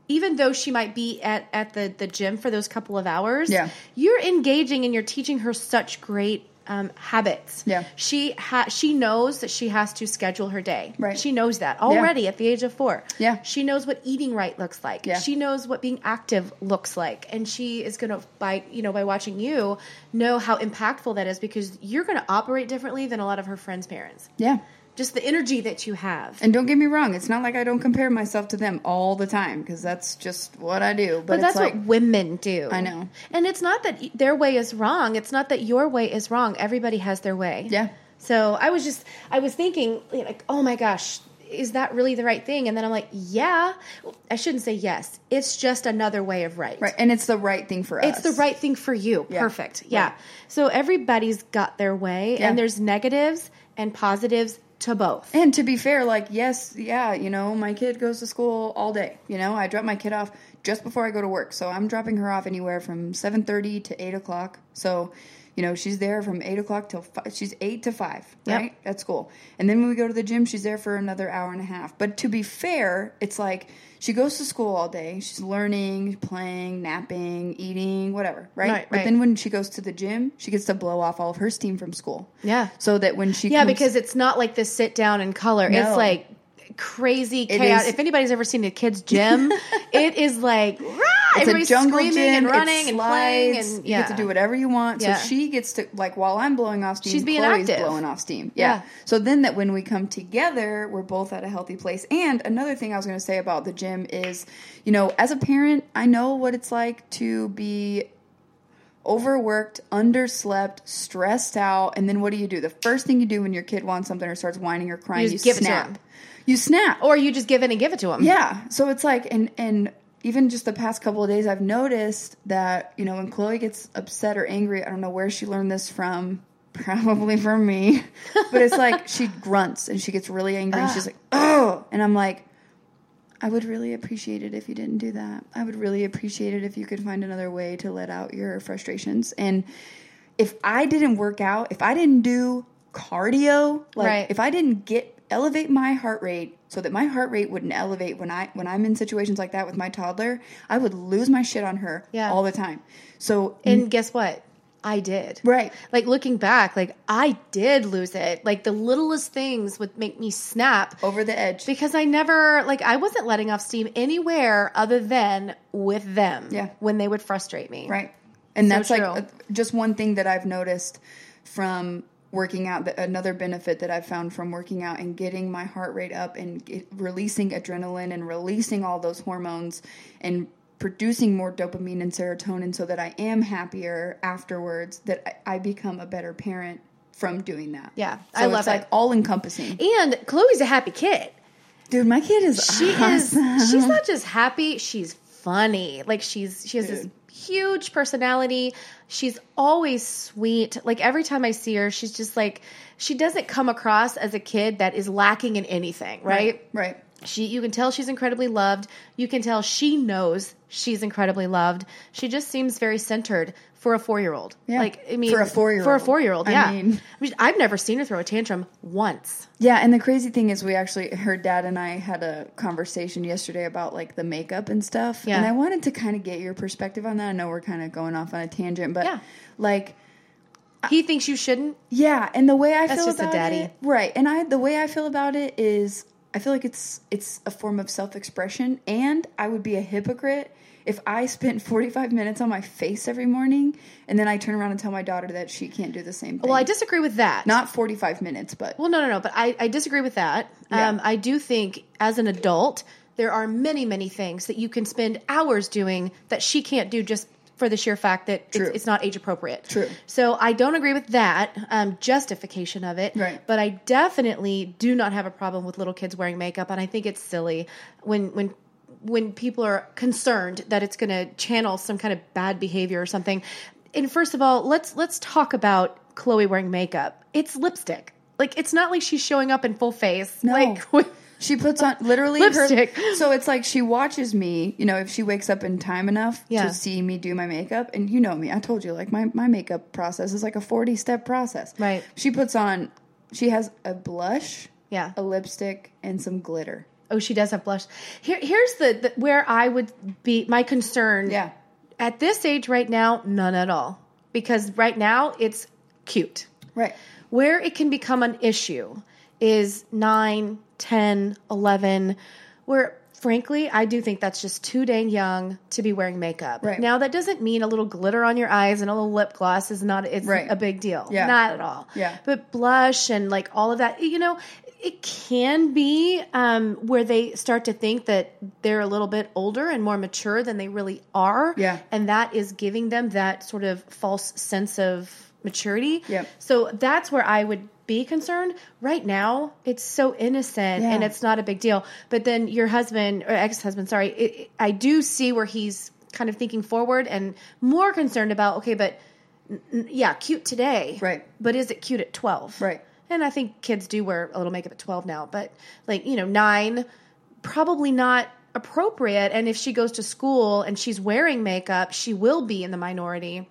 even though she might be at, at the, the gym for those couple of hours, Yeah. you're engaging and you're teaching her such great um, habits. Yeah. She ha- she knows that she has to schedule her day. Right. She knows that already at the age of four. Yeah. She knows what eating right looks like. Yeah. She knows what being active looks like. And she is gonna by you know, by watching you, know how impactful that is because you're gonna operate differently than a lot of her friends' parents. Yeah. Just the energy that you have. And don't get me wrong, it's not like I don't compare myself to them all the time because that's just what I do. But, But that's it's like what women do. I know. And it's not that their way is wrong. It's not that your way is wrong. Everybody has their way. Yeah. So I was just, I was thinking, like, oh my gosh, is that really the right thing? And then I'm like, yeah. I shouldn't say yes. It's just another way of right. right, and it's the right thing for us. It's the right thing for you. Yeah. Perfect. Yeah. So everybody's got their way, Yeah. and there's negatives and positives to both. And to be fair, like yes, yeah, you know, my kid goes to school all day. You know, I drop my kid off just before I go to work, so I'm dropping her off anywhere from seven thirty to eight o'clock. So, you know, she's there from eight o'clock till five. She's eight to five, Yep. right, at school. And then when we go to the gym, she's there for another hour and a half. But to be fair, it's like she goes to school all day. She's learning, playing, napping, eating, whatever, right? Right, but right. then when she goes to the gym, she gets to blow off all of her steam from school. Yeah. So that when she Yeah, comes- because it's not like this sit down and color. No. It's like crazy chaos. If anybody's ever seen a kid's gym, it is like rah, it's a everybody's jungle screaming gym, and it running and playing and you yeah. get to do whatever you want. Yeah. So she gets to like while I'm blowing off steam, She's being Chloe's active. blowing off steam. Yeah. Yeah. So then that when we come together, we're both at a healthy place. And another thing I was going to say about the gym is, you know, as a parent, I know what it's like to be overworked, underslept, stressed out, and then what do you do? The first thing you do when your kid wants something or starts whining or crying, You you, just give it to snap. You snap. Or you just give in and give it to them. Yeah. So it's like, and and even just the past couple of days, I've noticed that you know when Chloe gets upset or angry, I don't know where she learned this from. Probably from me, but it's like she grunts and she gets really angry and she's ah. like, "Oh!" And I'm like, "I would really appreciate it if you didn't do that. I would really appreciate it if you could find another way to let out your frustrations." And if I didn't work out, if I didn't do cardio, like Right. if I didn't get elevate my heart rate so that my heart rate wouldn't elevate when I when I'm in situations like that with my toddler, I would lose my shit on her Yeah. all the time. So And guess what? I did. right. Like looking back, like I did lose it. Like the littlest things would make me snap Over the edge. because I never like I wasn't letting off steam anywhere other than with them. Yeah. When they would frustrate me. Right. And So that's like true. uh, just one thing that I've noticed from working out. Another benefit that I've found from working out and getting my heart rate up and get, releasing adrenaline and releasing all those hormones and producing more dopamine and serotonin so that I am happier afterwards, that I, I become a better parent from doing that. Yeah, So I love it's like it. all encompassing. And Chloe's a happy kid. Dude, my kid is She awesome. is she's not just happy, she's funny. Like she's she has this Dude. Huge personality. She's always sweet. Like every time I see her, she's just like she doesn't come across as a kid that is lacking in anything, right? Right. She, you can tell she's incredibly loved. You can tell she knows she's incredibly loved. She just seems very centered for a four year old. Yeah. Like, I mean, For a four-year-old. For a four year old, I yeah. mean- I mean, I've never seen her throw a tantrum once. Yeah, and the crazy thing is, we actually, her dad and I had a conversation yesterday about like the makeup and stuff. Yeah. And I wanted to kind of get your perspective on that. I know we're kind of going off on a tangent, but Yeah. like, He thinks you shouldn't. yeah, and the way I That's feel just a about daddy. it, right? And I, the way I feel about it is, I feel like it's it's a form of self expression, and I would be a hypocrite if I spent forty five minutes on my face every morning, and then I turn around and tell my daughter that she can't do the same thing. Well, I disagree with that. not forty five minutes, but Well, no, no, no. But I, I disagree with that. Yeah. Um, I do think as an adult, there are many, many things that you can spend hours doing that she can't do just for the sheer fact that it's, it's not age appropriate. True. So I don't agree with that um, justification of it. Right. But I definitely do not have a problem with little kids wearing makeup, and I think it's silly when when when people are concerned that it's going to channel some kind of bad behavior or something. And first of all, let's let's talk about Chloe wearing makeup. It's lipstick. Like it's not like she's showing up in full face. No. Like with, She puts on literally her- Lipstick. so it's like she watches me, you know, if she wakes up in time enough Yeah. to see me do my makeup. And you know me, I told you, like my, my makeup process is like a 40 step process. Right. She puts on, she has a blush, yeah. a lipstick, and some glitter. Oh, she does have blush. Here, here's the, the where I would be my concern. Yeah. At this age right now, none at all. Because right now it's cute. Right. Where it can become an issue is 9, 10, 11, where frankly, I do think that's just too dang young to be wearing makeup. Right. Now, that doesn't mean a little glitter on your eyes and a little lip gloss is not it's Right. a big deal. Yeah. Not at all. Yeah. But blush and like all of that, you know, it can be um, where they start to think that they're a little bit older and more mature than they really are. Yeah. And that is giving them that sort of false sense of maturity. Yep. So that's where I would be concerned. Right now, it's so innocent Yeah. and it's not a big deal. But then your husband or ex husband, sorry, it, I do see where he's kind of thinking forward and more concerned about, okay, but n- yeah, cute today. Right. But is it cute at 12? Right. And I think kids do wear a little makeup at 12 now, but like, you know, nine, probably not appropriate. And if she goes to school and she's wearing makeup, she will be in the minority.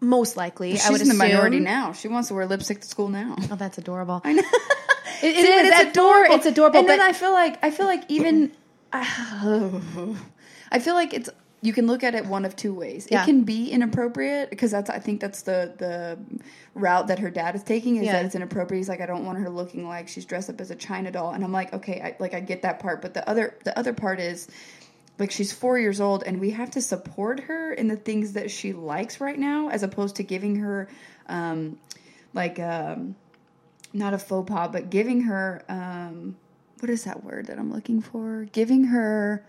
Most likely, She's I would in the minority now. She wants to wear lipstick to school now. Oh, that's adorable. I know. It, it See, is. it's adorable. It's adorable. And but then I feel like I feel like even I feel like it's you can look at it one of two ways. Yeah. It can be inappropriate because that's I think that's the the route that her dad is taking is Yeah. that it's inappropriate. He's like I don't want her looking like she's dressed up as a China doll, and I'm like okay, I, like I get that part, but the other the other part is like she's four years old and we have to support her in the things that she likes right now as opposed to giving her um like um not a faux pas but giving her um what is that word that i'm looking for giving her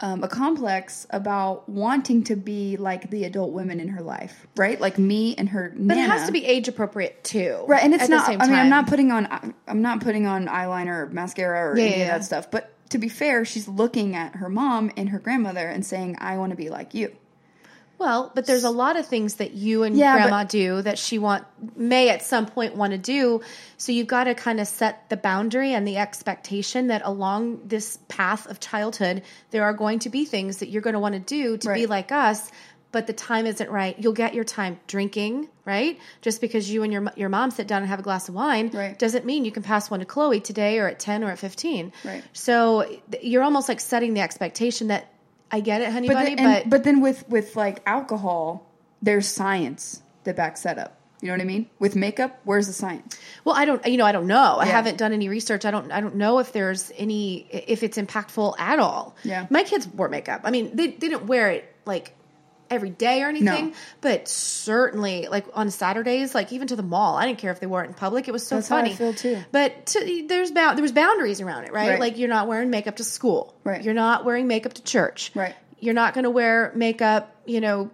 um, a complex about wanting to be like the adult women in her life right like me and her but it has to be age appropriate too. Right, and it's not. I mean, I'm not putting on. I'm not putting on eyeliner or mascara or Yeah, any yeah, of that stuff. But to be fair, she's looking at her mom and her grandmother and saying, "I want to be like you." Well, but there's a lot of things that you and Yeah, grandma but- do that she want may at some point want to do. So you've got to kind of set the boundary and the expectation that along this path of childhood, there are going to be things that you're going to want to do to be like us. But the time isn't right. You'll get your time drinking, right? Just because you and your your mom sit down and have a glass of wine Right. doesn't mean you can pass one to Chloe today or at ten or at fifteen. Right. So you're almost like setting the expectation that I get it, honey But bunny, then, and- but but then with with like alcohol, there's science that backs that up. You know what I mean? With makeup, where's the science? Well, I don't, you know, I don't know. I Yeah. haven't done any research. I don't, I don't know if there's any, if it's impactful at all. Yeah. My kids wore makeup. I mean, they, they didn't wear it like every day or anything, No. but certainly like on Saturdays, like even to the mall, I didn't care if they weren't in public. It was so That's how I funny. feel, too. But to, there's bound, there was boundaries around it, right? Right. Like you're not wearing makeup to school. Right. You're not wearing makeup to church. Right. You're not going to wear makeup, you know,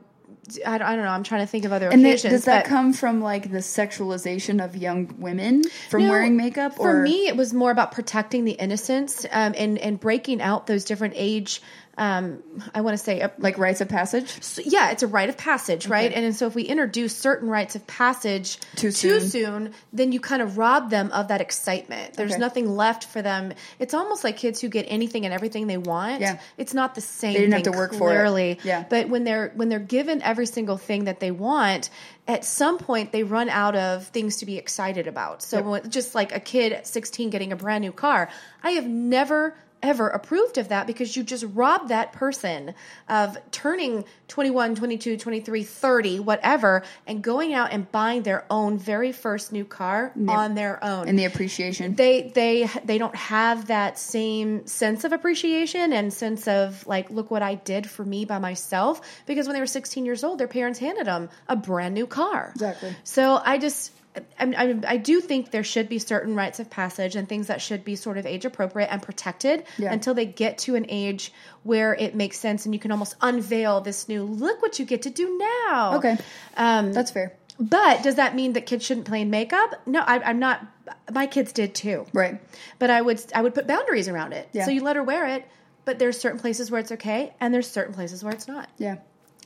I don't, I don't know. I'm trying to think of other And occasions. does that come from like the sexualization of young women from No, wearing makeup? For me, it was more about protecting the innocence um, and and breaking out those different age um, I want to say a, Like rites of passage. so, yeah, it's a rite of passage, right? And, and so if we introduce certain rites of passage Too too soon. soon, then you kind of rob them of that excitement. There's Okay. nothing left for them. It's almost like kids who get anything and everything they want. Yeah. It's not the same. They didn't have to work for it. Yeah. But when they're when they're given every single thing that they want, at some point they run out of things to be excited about. So Yep. when, just like a kid at 16 getting a brand new car, I have never ever approved of that because you just rob that person of turning 21 22 23 30 whatever and going out and buying their own very first new car on their own And the appreciation. they they they don't have that same sense of appreciation and sense of like look what I did for me by myself because when they were 16 years old their parents handed them a brand new car Exactly. so I just I, I, I do think there should be certain rites of passage and things that should be sort of age appropriate and protected Yeah. until they get to an age where it makes sense and you can almost unveil this new look what you get to do now Okay. um, That's fair. but does that mean that kids shouldn't play in makeup? No, I, I'm not. My kids did too. Right. But I would I would put boundaries around it. Yeah. So you let her wear it, but there's certain places where it's okay, and there's certain places where it's not Yeah.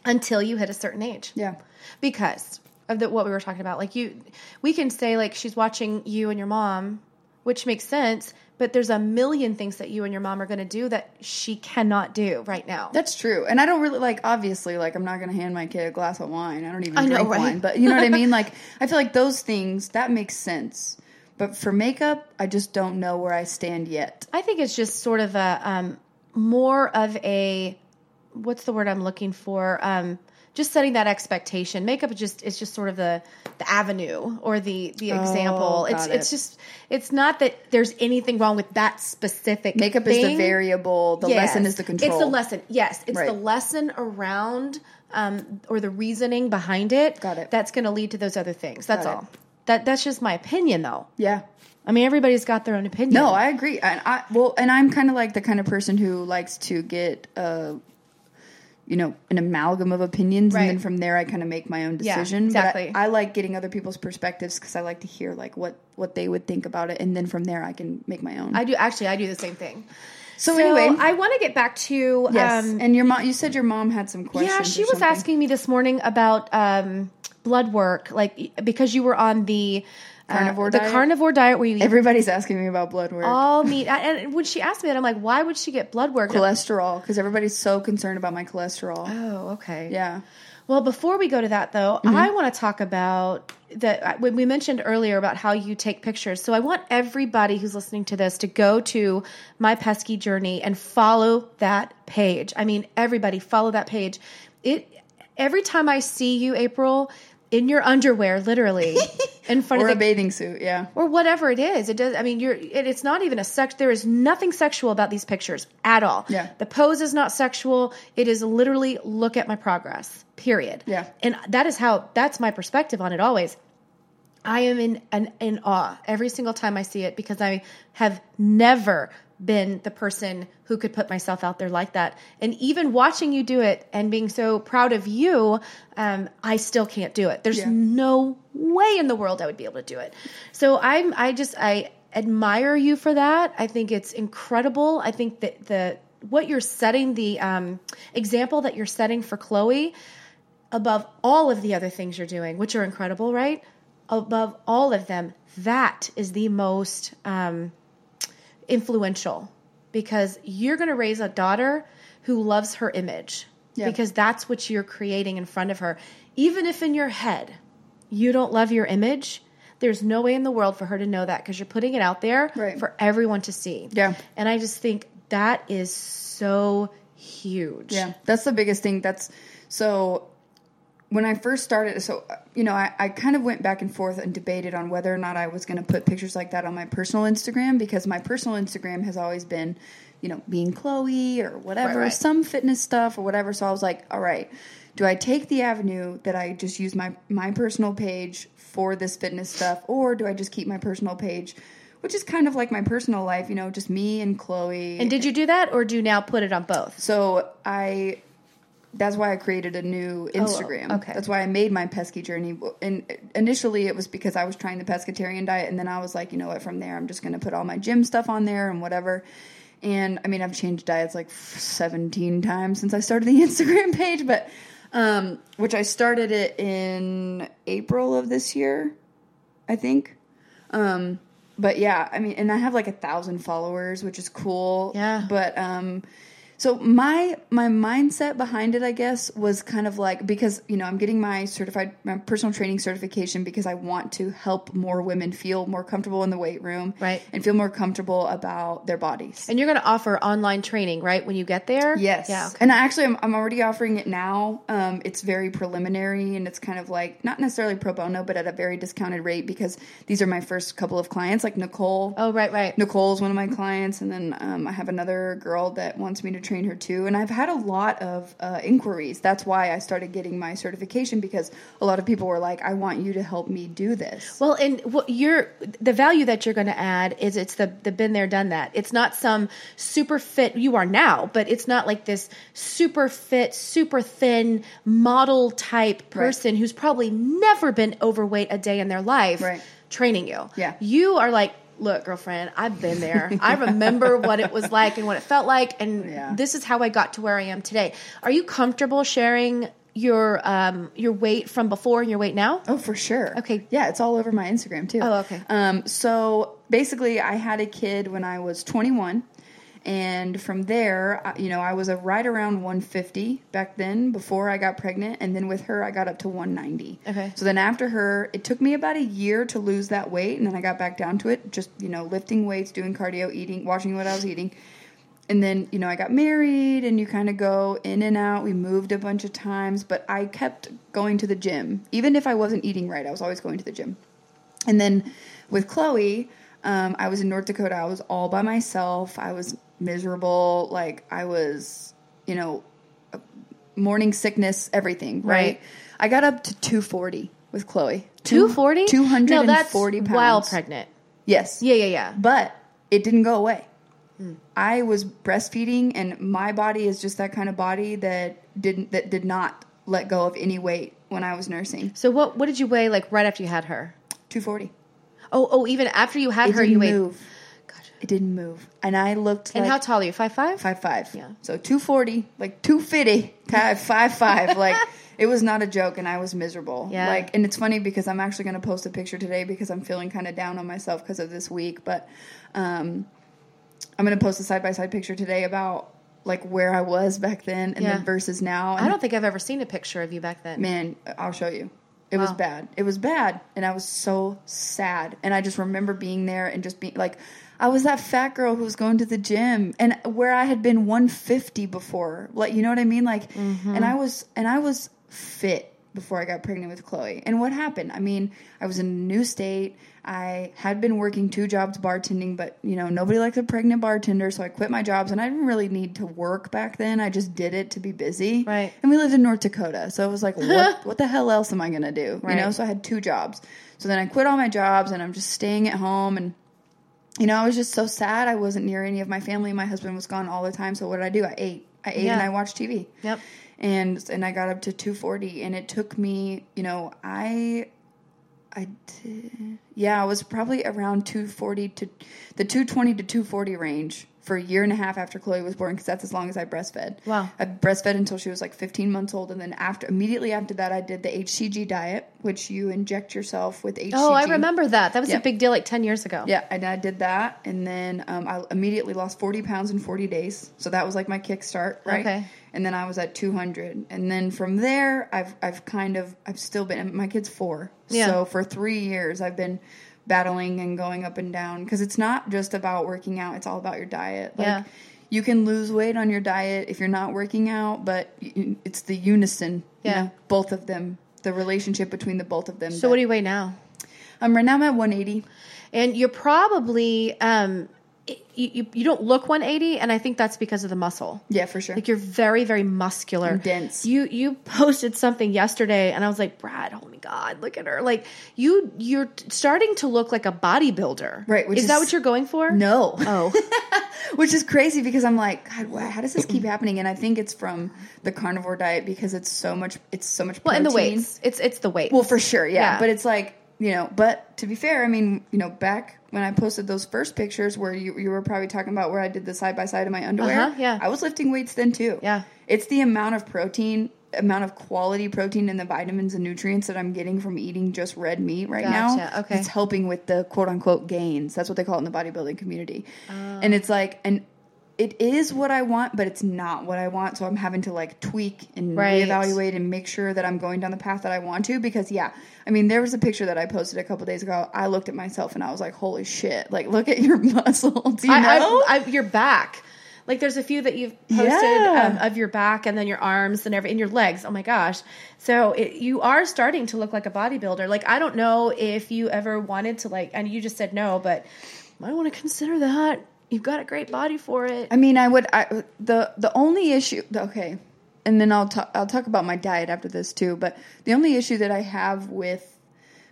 until you hit a certain age. Yeah. Because of the, what we were talking about, like you, we can say like she's watching you and your mom, which makes sense. But there's a million things that you and your mom are going to do that she cannot do right now. That's true. And I don't really like obviously like I'm not going to hand my kid a glass of wine. I don't even I know, drink right? wine, but you know what I mean? Like I feel like those things that makes sense. But for makeup, I just don't know where I stand yet. I think it's just sort of a um, more of a what's the word I'm looking for? Um, just setting that expectation. Makeup is just is just sort of the the avenue or the the example. It's Oh, it's it. just it's not that there's anything wrong with that specific Makeup is the variable, the Yes. lesson is the control. It's the lesson. Yes, it's the lesson around um, or the reasoning behind it. Got it. That's going to lead to those other things. That's all. That that's just my opinion, though. Yeah. I mean, everybody's got their own opinion. No, I agree. And I well, and I'm kind of like the kind of person who likes to get uh you know, an amalgam of opinions, Right. and then from there I kind of make my own Yeah, decision. But I- exactly. I, like getting other people's perspectives because I like to hear like what what they would think about it, and then from there I can make my own. I do actually. I do the same thing. so, anyway, I want to get back to yes. um, and your mom, you said your mom had some questions. yeah. She was something. asking me this morning about um, blood work, like because you were on the uh, Carnivore the diet? carnivore diet where you eat Everybody's asking me about blood work, all meat. And when she asked me that, I'm like, why would she get blood work? cholesterol, because everybody's so concerned about my cholesterol. Oh, okay. yeah. Well, before we go to that, though, Mm-hmm. I want to talk about that when we mentioned earlier about how you take pictures. So I want everybody who's listening to this to go to my pesky journey and follow that page. I mean, everybody follow that page. It every time I see you, April, in your underwear, literally in front Or of a the bathing suit, yeah. or whatever it is. It does. I mean, you're. It, it's not even a sex. There is nothing sexual about these pictures at all. Yeah. The pose is not sexual. It is literally look at my progress. Period. Yeah. And that is how. That's my perspective on it. Always. I am in in, in awe every single time I see it because I have never been the person who could put myself out there like that. And even watching you do it and being so proud of you, um, I still can't do it. There's Yeah. no way in the world I would be able to do it. So I'm I just I admire you for that. I think it's incredible. I think that the what you're setting the um, example that you're setting for Chloe above all of the other things you're doing, which are incredible, right? Above all of them, that is the most um, influential because you're going to raise a daughter who loves her image Yeah. because that's what you're creating in front of her. Even if in your head you don't love your image, there's no way in the world for her to know that because you're putting it out there Right. for everyone to see. Yeah. And I just think that is so huge. Yeah, that's the biggest thing. That's so when I first started, so you know, I, I kind of went back and forth and debated on whether or not I was going to put pictures like that on my personal Instagram because my personal Instagram has always been, you know, being Chloe or whatever, Right, right. some fitness stuff or whatever. So I was like, all right, do I take the avenue that I just use my my personal page for this fitness stuff, or do I just keep my personal page? Which is kind of like my personal life, you know, just me and Chloe. And did you do that or do you now put it on both? So I that's why I created a new Instagram. Oh, okay. That's why I made my pesky journey. And initially it was because I was trying the pescatarian diet and then I was like, you know what, from there I'm just going to put all my gym stuff on there and whatever. And I mean, I've changed diets like 17 times since I started the Instagram page, but um, which I started it in April of this year, I think. Um, but yeah, I mean, and I have like a thousand followers, which is cool. Yeah. But um, so my my mindset behind it, I guess, was kind of like because you know I'm getting my certified my personal training certification because I want to help more women feel more comfortable in the weight room, Right. and feel more comfortable about their bodies. And you're going to offer online training, right? When you get there? Yes. Yeah. okay. And actually, I'm, I'm already offering it now. Um, it's very preliminary and it's kind of like not necessarily pro bono, but at a very discounted rate because these are my first couple of clients. Like Nicole. Oh, right, right. Nicole's one of my clients, and then um, I have another girl that wants me to train her too. And I've had a lot of uh, inquiries. That's why I started getting my certification because a lot of people were like, "I want you to help me do this." Well, and what you're the value that you're going to add is it's the the been there done that. It's not some super fit you are now, but it's not like this super fit, super thin model type person who's probably never been overweight a day in their life Right. training you. Yeah. You are like, look, girlfriend, I've been there. I remember what it was like and what it felt like and Yeah. this is how I got to where I am today. Are you comfortable sharing your um your weight from before and your weight now? Oh, for sure. Okay. Yeah, it's all over my Instagram too. Oh, okay. Um, so basically, I had a kid when I was 21, and from there, you know, I was a right around 150 back then before I got pregnant, and then with her, I got up to 190. Okay. So then after her, it took me about a year to lose that weight, and then I got back down to it, just you know, lifting weights, doing cardio, eating, watching what I was eating. And then, you know, I got married and you kind of go in and out. We moved a bunch of times, but I kept going to the gym. Even if I wasn't eating right, I was always going to the gym. And then with Chloe, um, I was in North Dakota. I was all by myself. I was miserable. Like, I was, you know, morning sickness, everything, right? Right. I got up to 240 with Chloe. 240? 240 No, pounds. while pregnant. Yes. Yeah, yeah, yeah. But it didn't go away. Hmm. I was breastfeeding and my body is just that kind of body that didn't that did not let go of any weight when I was nursing. So what what did you weigh like right after you had her? 240. Oh, oh, even after you had It her, you weighed. move. It didn't move. And I looked And like how tall are you? Five five. five five. Yeah. So 240, like 250, five five five. Like it was not a joke and I was miserable. Yeah. Like and it's funny because I'm actually going to post a picture today because I'm feeling kind of down on myself because of this week, but um I'm going to post a side by side picture today about like where I was back then and Yeah. then versus now. And I don't think I've ever seen a picture of you back then. man, I'll show you. It was bad. It was bad, and I was so sad. And I just remember being there and just being like, I was that fat girl who was going to the gym, and where I had been 150 before. Like, you know what I mean? Like, Mm-hmm. and I was and I was fit before I got pregnant with Chloe. And what happened? I mean, I was in a new state. I had been working two jobs bartending, but you know, nobody liked a pregnant bartender, so I quit my jobs and I didn't really need to work back then. I just did it to be busy. Right. And we lived in North Dakota. So it was like, what what the hell else am I gonna do? Right. You know, so I had two jobs. So then I quit all my jobs and I'm just staying at home and you know, I was just so sad. I wasn't near any of my family. My husband was gone all the time. So what did I do? I ate. I ate Yeah. and I watched TV Yep. and and I got up to 240 and it took me, you know, I I did, yeah, I was probably around 240 to the 220 to 240 range for a year and a half after Chloe was born because that's as long as I breastfed. Wow. I breastfed until she was like 15 months old and then after immediately after that I did the HCG diet, which you inject yourself with HCG. Oh, I remember that. That was a big deal like ten years ago. Yeah, and I did that, and then um, I immediately lost forty pounds in forty days. So that was like my kickstart, right? Okay. And then I was at two hundred, and then from there, I've I've kind of I've still been. My kid's four, Yeah. so for three years I've been battling and going up and down because it's not just about working out; it's all about your diet. Like, Yeah. You can lose weight on your diet if you're not working out, but it's the unison, you Yeah. know, both of them, the relationship between the both of them. So what do you weigh now? Um, right now I'm at 180. And you're probably um, you, you don't look 180, and I think that's because of the muscle. Yeah, for sure. Like you're very, very muscular, And dense. You you posted something yesterday, and I was like, Brad, oh my god, look at her! Like you you're starting to look like a bodybuilder, Right, which is, that what you're going for? No. Oh, Which is crazy because I'm like, God, how does this keep happening? And I think it's from the carnivore diet because it's so much, it's so much. well, and the protein. weights. It's it's the weight. Well, for sure, yeah. Yeah. But it's like, you know, but to be fair, I mean, you know, back when I posted those first pictures where you, you were probably talking about where I did the side by side of my underwear, Uh-huh, yeah. I was lifting weights then too. Yeah. It's the amount of protein, amount of quality protein and the vitamins and nutrients that I'm getting from eating just red meat right now. Gotcha, okay. It's helping with the quote unquote gains. That's what they call it in the bodybuilding community. Oh. And it's like, and it is what I want, but it's not what I want. So I'm having to like tweak and Right. reevaluate and make sure that I'm going down the path that I want to. Because yeah, I mean, there was a picture that I posted a couple days ago. I looked at myself and I was like, "Holy shit! Like, look at your muscles." You know? I, I, your back. Like there's a few that you've posted Yeah. um, of your back and then your arms and every and your legs. Oh my gosh! So it, you are starting to look like a bodybuilder. Like I don't know if you ever wanted to like, and you just said no, but I want to consider that. You've got a great body for it. I mean, I would. I the the only issue. Okay, and then I'll talk. I'll talk about my diet after this too. But the only issue that I have with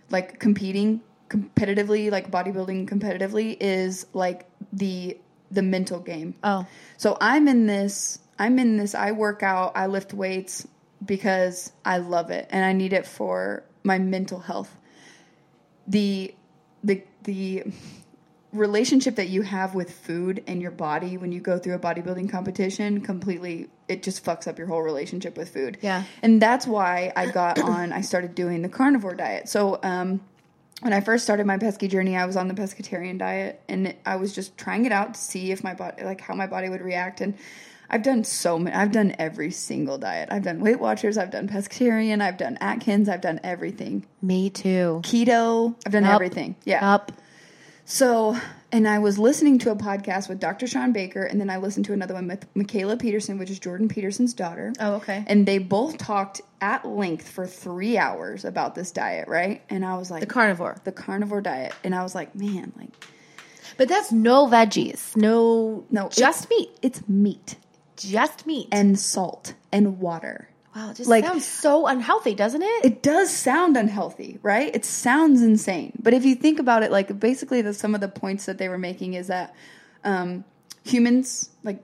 like competing competitively, like bodybuilding competitively, is like the the mental game. Oh, So I'm in this. I'm in this. I work out. I lift weights because I love it and I need it for my mental health. The the the relationship that you have with food and your body when you go through a bodybuilding competition completely it just fucks up your whole relationship with food. Yeah. And that's why I got on I started doing the carnivore diet. So um when I first started my pesky journey, I was on the pescatarian diet and I was just trying it out to see if my body, like how my body would react. And I've done so many, I've done every single diet. I've done Weight Watchers, I've done pescatarian, I've done Atkins, I've done everything. me too. Keto, I've done Yup. everything. Yeah. Up. So, and I was listening to a podcast with Dr. Shawn Baker, and then I listened to another one with Mikhaila Peterson, which is Jordan Peterson's daughter. Oh, okay. And they both talked at length for three hours about this diet, right? And I was like, The carnivore. the carnivore diet, and I was like, man, like But that's no veggies. No, no, just it's- meat. It's meat Just meat. and salt and water. Wow, it just like- sounds so unhealthy, doesn't it? It does sound unhealthy, right? It sounds insane, but if you think about it, like basically, the some of the points that they were making is that um, humans, like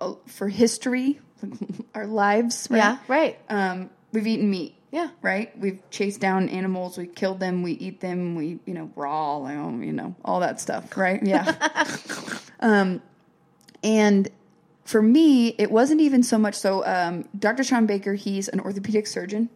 uh, for history, our lives, right? yeah, right. um, we've eaten meat. Yeah. Right. We've chased down animals. We killed them. We eat them. We, you know, raw, you know, all that stuff. Right. Yeah. um, and for me, it wasn't even so much so. Um, Dr. Shawn Baker, he's an orthopedic surgeon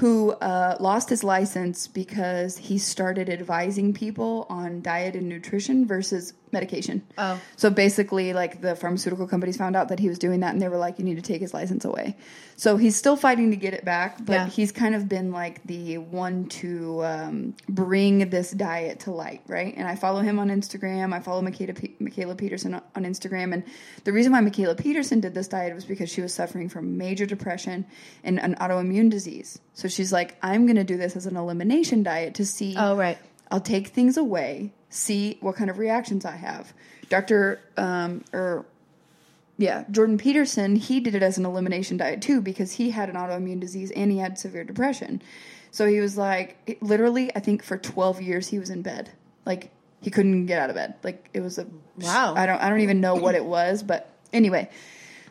who uh, lost his license because he started advising people on diet and nutrition versus medication. Oh. So basically, like the pharmaceutical companies found out that he was doing that, and they were like, "You need to take his license away." So he's still fighting to get it back, but Yeah. he's kind of been like the one to um, bring this diet to light, right? And I follow him on Instagram. I follow Mikhaila, P- Mikhaila Peterson on on Instagram, and the reason why Mikhaila Peterson did this diet was because she was suffering from major depression and an autoimmune disease. So she's like, "I'm going to do this as an elimination diet to see." Oh, right. I'll take things away, see what kind of reactions I have. Dr. Um, or yeah, Jordan Peterson, he did it as an elimination diet too because he had an autoimmune disease and he had severe depression. So he was like, it- literally, I think for 12 years he was in bed. Like he couldn't get out of bed. Like it was a Wow. I don't I don't even know what it was, but anyway.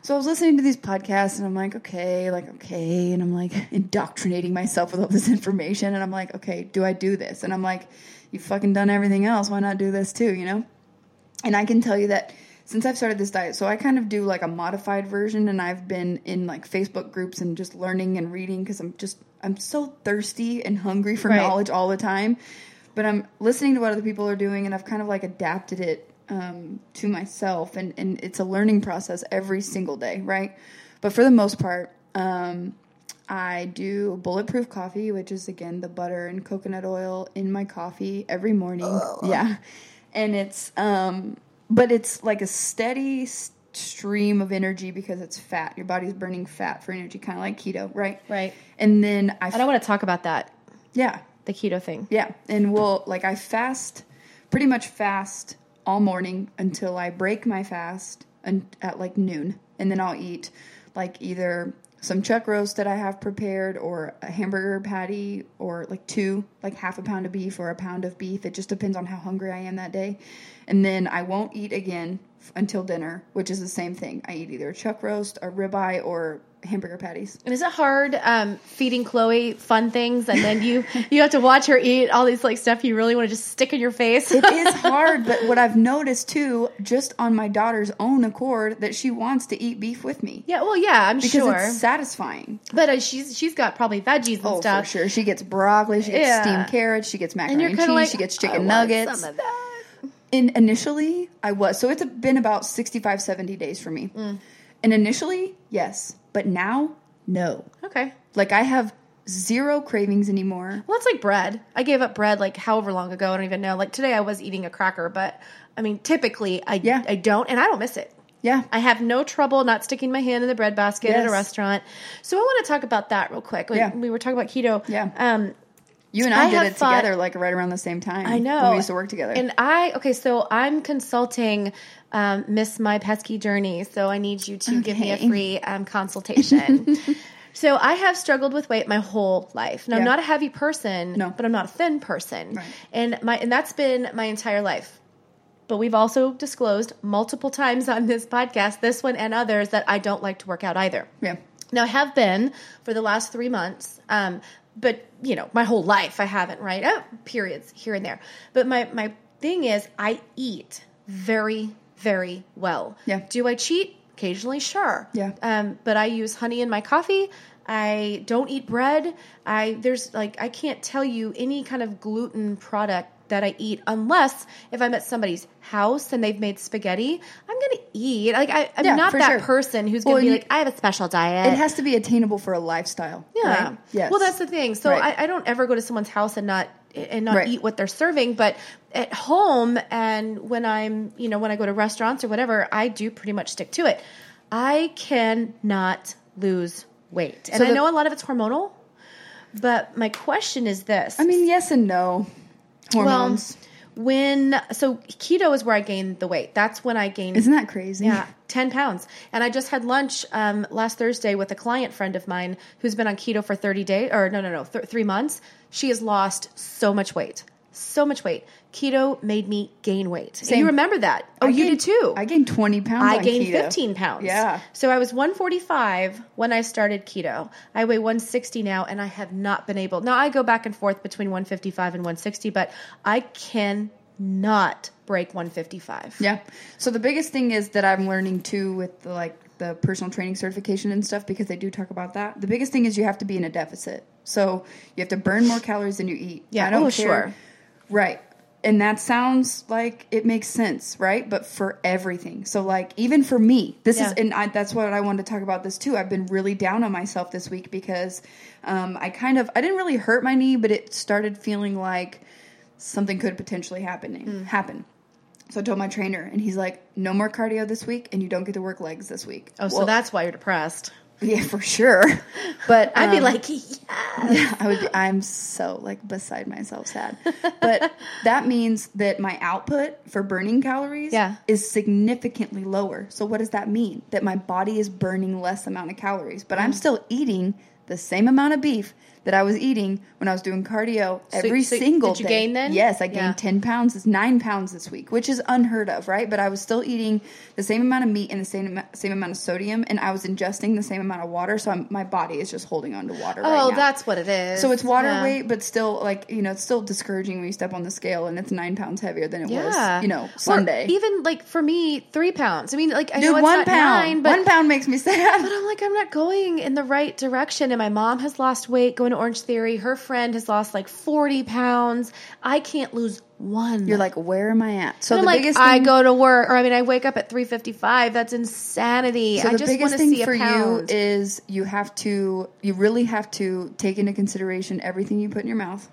So I was listening to these podcasts and I'm like, okay, like okay, and I'm like indoctrinating myself with all this information and I'm like, okay, do I do this? And I'm like, you've fucking done everything else, why not do this too, you know? And I can tell you that since I've started this diet, so I kind of do like a modified version and I've been in like Facebook groups and just learning and reading because I'm just I'm so thirsty and hungry for Right. knowledge all the time. But I'm listening to what other people are doing and I've kind of like adapted it um, to myself and, and it's a learning process every single day, right? But for the most part, um, I do bulletproof coffee, which is again the butter and coconut oil in my coffee every morning. Yeah. And it's um but it's like a steady stream of energy because it's fat. Your body's burning fat for energy kind of like keto, right? Right. And then I And I want to talk about that, yeah. the keto thing. Yeah, and we'll like I fast, pretty much fast all morning until I break my fast at like noon, and then I'll eat like either some chuck roast that I have prepared, or a hamburger patty, or like two, like half a pound of beef or a pound of beef. It just depends on how hungry I am that day, and then I won't eat again until dinner, which is the same thing. I eat either a chuck roast, a ribeye, or hamburger patties. And is it hard um, feeding Chloe fun things and then you you have to watch her eat all these like stuff you really want to just stick in your face? It is hard, but what I've noticed too, just on my daughter's own accord, that she wants to eat beef with me yeah, well, yeah, I'm because sure. it's satisfying. But uh, she's she's got probably veggies and Oh, stuff. for sure. She gets broccoli, she gets Yeah. steamed carrots, she gets macaroni and, cheese, like, she gets "I chicken want nuggets. Some of that. In initially, I was so it's been about 65, 70 days for me. Mm. And initially, yes, but now, no. Okay. Like I have zero cravings anymore. Well, it's like bread. I gave up bread like however long ago. I don't even know. Like today, I was eating a cracker, but I mean, typically, I Yeah. I don't, and I don't miss it. Yeah, I have no trouble not sticking my hand in the bread basket at a restaurant. So I want to talk about that real quick. Like, Yeah. We were talking about keto. Yeah. Um, you and I, I did it thought- together, like right around the same time. I know. we used to work together. And I okay, so I'm consulting um, Miss My Pesky Journey. So I need you to give me a free um, consultation. so I have struggled with weight my whole life. Now I'm not a heavy person, No. but I'm not a thin person, Right. and my and that's been my entire life. But we've also disclosed multiple times on this podcast, this one and others, that I don't like to work out either. yeah, Now, I have been for the last three months, um, but you know, my whole life I haven't, right? Oh, periods here and there. But my my thing is, I eat very, very well. Yeah. Do I cheat? Occasionally, sure. Yeah. Um, but I use honey in my coffee. I don't eat bread. I there's like I can't tell you any kind of gluten product that I eat unless if I'm at somebody's house and they've made spaghetti, I'm gonna eat. Like I, I'm Yeah, not that sure. person who's gonna be you- like, I have a special diet. it has to be attainable for a lifestyle. Yeah. right? Yes. Well, that's the thing. So Right. I, I don't ever go to someone's house and not and not Right. eat what they're serving, but at home and when I'm, you know, when I go to restaurants or whatever, I do pretty much stick to it. I cannot lose weight, and So I know a lot of it's hormonal. But my question is this: I mean, yes and no. Hormones. well, when so keto is where I gained the weight. That's when I gained Isn't that crazy? yeah, 10 pounds. And I just had lunch um, last Thursday with a client friend of mine who's been on keto for 30 days, or no, no, no, th- three months. She has lost so much weight. So much weight. Keto made me gain weight. Same. you remember that. Oh, I you gained- did too. I gained 20 pounds. I gained keto. 15 pounds. Yeah. So I was 145 when I started keto. I weigh 160 now, and I have not been able. Now I go back and forth between 155 and 160, but I cannot break 155. Yeah. So the biggest thing is that I'm learning too with the, like the personal training certification and stuff because they do talk about that. The biggest thing is you have to be in a deficit. So you have to burn more calories than you eat. Yeah. I don't Oh, care. sure. Right. And that sounds like it makes sense, right? But for everything. So like even for me, this is and I, that's what I wanted to talk about this too. I've been really down on myself this week because um, I kind of I didn't really hurt my knee, but it started feeling like something could potentially happening Mm. happen. So I told my trainer, and he's like, "No more cardio this week, and you don't get to work legs this week." Oh, so that's why you're depressed. Yeah, for sure. But I'd be um, like, yeah. I would. Be, I'm so like beside myself, sad. But that means that my output for burning calories Yeah. is significantly lower. So what does that mean? That my body is burning less amount of calories, but I'm still eating the same amount of beef that I was eating when I was doing cardio every so single did you day. gain then? Yes, I gained Yeah. 10 pounds. It's 9 pounds this week, which is unheard of, right? But I was still eating the same amount of meat and the same same amount of sodium and I was ingesting the same amount of water, so I'm, my body is just holding on to water right Oh, now. that's what it is. So it's water Yeah. weight, but still, like you know, it's still discouraging when you step on the scale and it's nine pounds heavier than it Yeah. was, you know, Or Sunday. even like for me, three pounds. I mean, like I Dude, know it's one not pound, nine, but one pound makes me sad. But I'm like, I'm not going in the right direction. And my mom has lost weight going to Orangetheory. Her friend has lost like 40 pounds. I can't lose one. You're like, where am I at? So And the I'm like, biggest I go to work, or I mean, I wake up at 3:55. That's insanity. so I just want biggest to thing see for you is you have to, you really have to take into consideration everything you put in your mouth.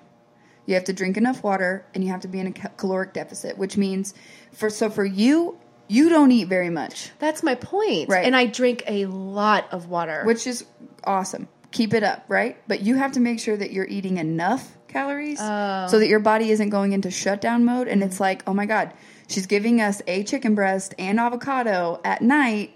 You have to drink enough water, and you have to be in a caloric deficit, which means for so for you, you don't eat very much. That's my point. Right. And I drink a lot of water. which is awesome. Keep it up, right? But you have to make sure that you're eating enough calories Oh. so that your body isn't going into shutdown mode and it's like, oh my God, she's giving us a chicken breast and avocado at night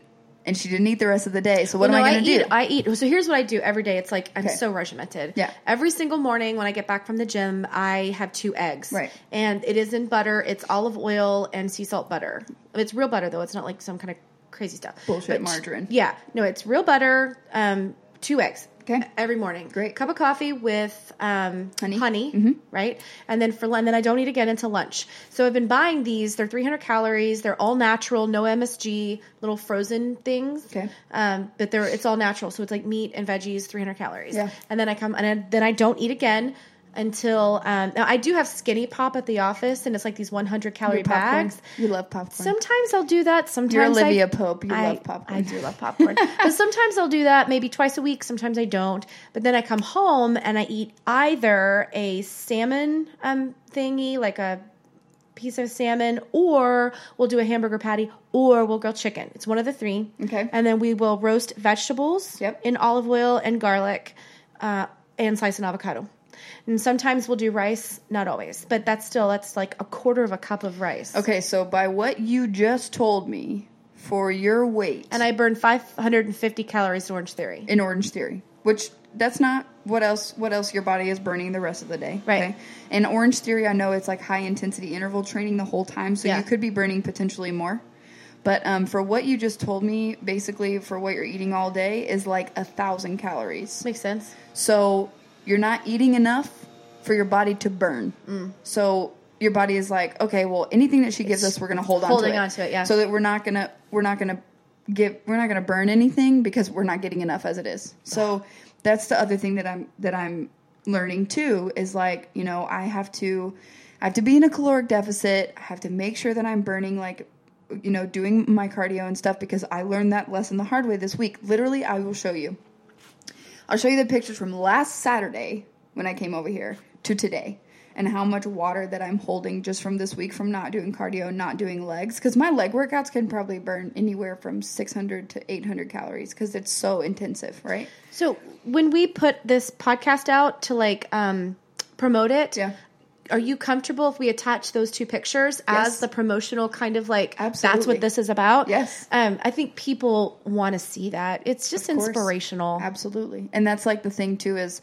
and she didn't eat the rest of the day. So what Well, am no, I going to do? I eat. So here's what I do every day. It's like I'm Okay. so regimented. Yeah. Every single morning when I get back from the gym, I have two eggs. Right. And it is in butter. It's olive oil and sea salt butter. It's real butter though. It's not like some kind of crazy stuff. Bullshit But- margarine. Yeah, no, it's real butter. Um, two eggs. Okay. Every morning. Great. Cup of coffee with um, Honey. honey, Mhm. right? And then for lunch, then I don't eat again until lunch. So I've been buying these. They're 300 calories. They're all natural, no MSG, little frozen things. Okay. Um, but they're it's all natural. So it's like meat and veggies, 300 calories. Yeah. And then I come and I, then I don't eat again until um, now I do have SkinnyPop at the office, and it's like these 100 calorie bags. You love popcorn. Sometimes I'll do that. Sometimes You're I- Olivia Pope. You I, love popcorn. I do love popcorn. but sometimes I'll do that maybe twice a week. Sometimes I don't. But then I come home and I eat either a salmon um, thingy, like a piece of salmon, or we'll do a hamburger patty, or we'll grill chicken. It's one of the three. Okay. And then we will roast vegetables Yep. in olive oil and garlic, uh, and slice an avocado. And sometimes we'll do rice, not always, but that's still that's like a quarter of a cup of rice. Okay, so by what you just told me, for your weight And I burn 550 calories in Orangetheory. in Orangetheory, which that's not what else what else your body is burning the rest of the day. Right. In Orangetheory, I know it's like high intensity interval training the whole time, so Yeah. you could be burning potentially more. But um, for what you just told me, basically for what you're eating all day is like a thousand calories. Makes sense. So you're not eating enough for your body to burn. Mm. So your body is like, okay, well, anything that she gives us, we're to hold on holding to it. on to it, yeah. So that we're not gonna we're not gonna give we're not gonna burn anything because we're not getting enough as it is. So that's the other thing that I'm that I'm learning too is like you know I have to I have to be in a caloric deficit. I have to make sure that I'm burning like you know doing my cardio and stuff because I learned that lesson the hard way this week. Literally, I will show you. I'll show you the pictures from last Saturday when I came over here to today and how much water that I'm holding just from this week from not doing cardio, not doing legs. Because my leg workouts can probably burn anywhere from 600 to 800 calories because it's so intensive, right? So when we put this podcast out to like um, promote it, Yeah. Are you comfortable if we attach those two pictures as the promotional kind of like Absolutely. that's what this is about? Yes. Um, I think people want to see that. It's just inspirational. Absolutely. And that's like the thing too is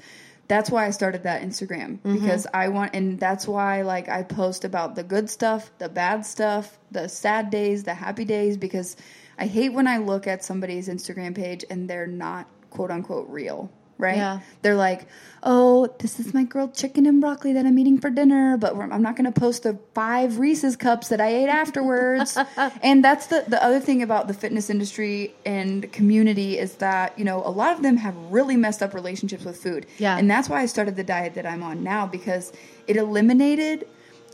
that's why I started that Instagram Mm-hmm. because I want and that's why like I post about the good stuff, the bad stuff, the sad days, the happy days because I hate when I look at somebody's Instagram page and they're not quote unquote real. Right? Yeah. They're like, oh, this is my grilled chicken and broccoli that I'm eating for dinner, but I'm not going to post the five Reese's cups that I ate afterwards. and that's the, the other thing about the fitness industry and community is that, you know, a lot of them have really messed up relationships with food. Yeah. And that's why I started the diet that I'm on now because it eliminated.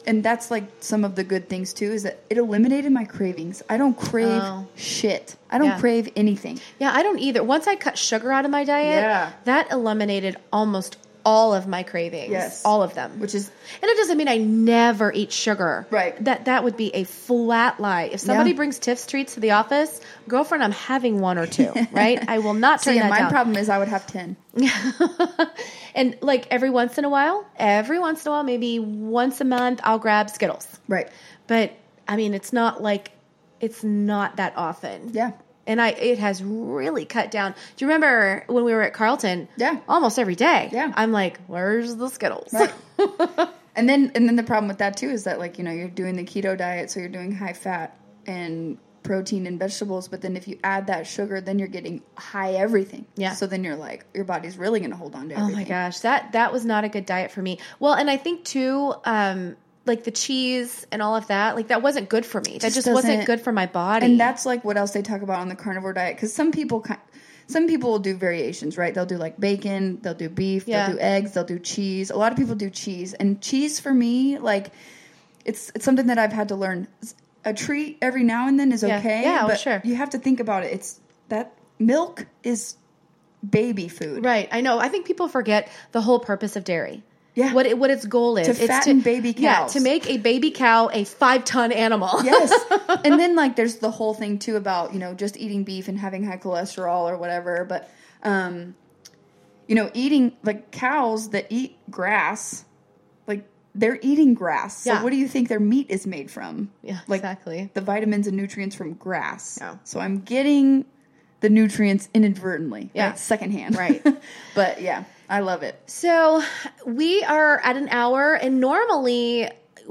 And that's like some of the good things too is that it eliminated my cravings. I don't crave Oh. shit. I don't Yeah. crave anything. Yeah, I don't either. Once I cut sugar out of my diet, Yeah. that eliminated almost all of my cravings. Yes. All of them. Which is And it doesn't mean I never eat sugar. Right. That that would be a flat lie. If somebody Yeah. brings Tiff's treats to the office, girlfriend, I'm having one or two. Right? I will not turn See, that my down. problem is I would have 10. and like every once in a while, every once in a while, maybe once a month, I'll grab Skittles. Right. But I mean, it's not like it's not that often. Yeah. And I, it has really cut down. Do you remember when we were at Carlton? Yeah. Almost every day. Yeah. I'm like, where's the Skittles? Right. and then and then the problem with that too is that like you know you're doing the keto diet so you're doing high fat and protein and vegetables but then if you add that sugar then you're getting high everything Yeah. so then you're like your body's really going to hold on to Oh everything my gosh, that that was not a good diet for me. Well, and I think too, um, like the cheese and all of that, like that wasn't good for me. That Just wasn't good for my body. and that's like what else they talk about on the carnivore diet because some people some people will do variations right they'll do like bacon they'll do beef Yeah. they'll do eggs they'll do cheese a lot of people do cheese and cheese for me like it's it's something that i've had to learn a treat every now and then is Yeah. okay Yeah, but sure. you have to think about it it's that milk is baby food right. I know. I think people forget the whole purpose of dairy. Yeah. What it, what its goal is. To it's fatten baby cows. Yeah, to make a baby cow a five ton animal. yes and then like there's the whole thing too about you know just eating beef and having high cholesterol or whatever but um you know eating like cows that eat grass like they're eating grass Yeah. so what do you think their meat is made from Yeah, like exactly. the vitamins and nutrients from grass Yeah. so i'm getting the nutrients inadvertently Yeah. right? secondhand Right. but yeah i love it So we are at an hour, and normally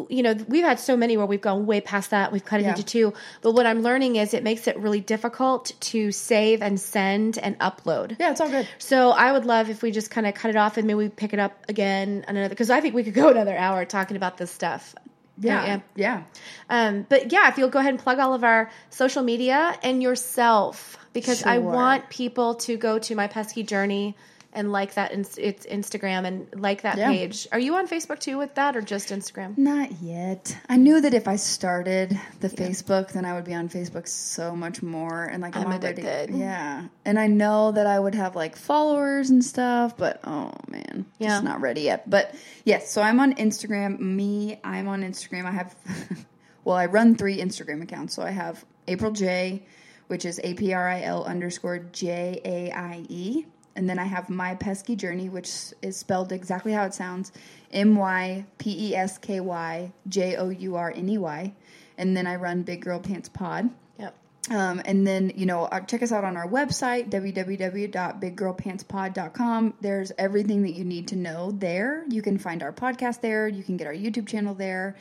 you know, we've had so many where we've gone way past that. We've cut it Yeah. into two. But what I'm learning is it makes it really difficult to save and send and upload. Yeah, it's all good. So I would love if we just kind of cut it off and maybe we pick it up again another because I think we could go another hour talking about this stuff. Yeah, Yeah. yeah. Um, but yeah, if you'll go ahead and plug all of our social media and yourself, because I want people to go to my pesky journey and like that. ins- It's Instagram and like that Yeah. page. Are you on Facebook too with that, or just Instagram? Not yet. I knew that if I started the Facebook, then I would be on Facebook so much more. And like I'm, I'm already, addicted. yeah. And I know that I would have like followers and stuff, but oh man, Yeah. just not ready yet. But yes, so I'm on Instagram. Me, I'm on Instagram. I have, well, I run three Instagram accounts. So I have April J, which is A P R I L underscore J A I E. And then I have My Pesky Journey, which is spelled exactly how it sounds M Y P E S K Y J O U R N E Y. And then I run Big Girl Pants Pod. Yep. Um, and then, you know, uh, check us out on our website, www.biggirlpantspod.com. There's everything that you need to know there. You can find our podcast there. You can get our YouTube channel there.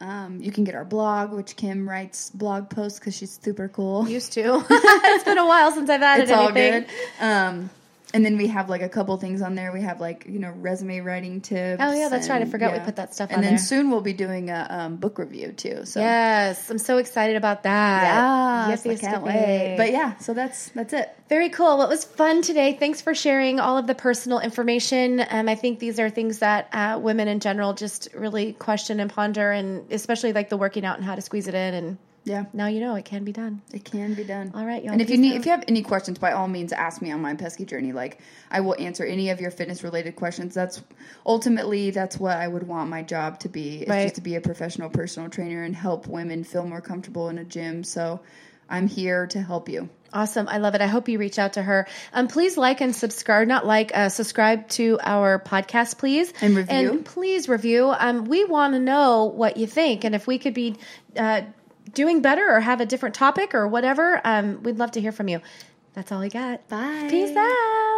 Um, you can get our blog, which Kim writes blog posts because she's super cool. Used to. it's been a while since I've added it's all anything. good. Um, and then we have like a couple things on there. We have like you know resume writing tips. Oh, yeah, that's right. I and- forgot we put that stuff in. And on then there. soon we'll be doing a um, book review too. So Yes, I'm so excited about that. Yeah, yes, I can't wait. But yeah, so that's that's it. Very cool. Well, it was fun today. Thanks for sharing all of the personal information. Um, I think these are things that uh, women in general just really question and ponder, and especially like the working out and how to squeeze it in. And Yeah. now you know it can be done. It can be done. All right, y'all, And if you need, out. if you have any questions, by all means, ask me on my pesky journey. Like I will answer any of your fitness related questions. That's ultimately that's what I would want my job to be. Is Right. just to be a professional personal trainer and help women feel more comfortable in a gym. So I'm here to help you. Awesome. I love it. I hope you reach out to her. Um, please like and subscribe, not like, uh, subscribe to our podcast, please. And review. And please review. Um, we want to know what you think. And if we could be uh, doing better or have a different topic or whatever, um, we'd love to hear from you. That's all I got. Bye. Peace out.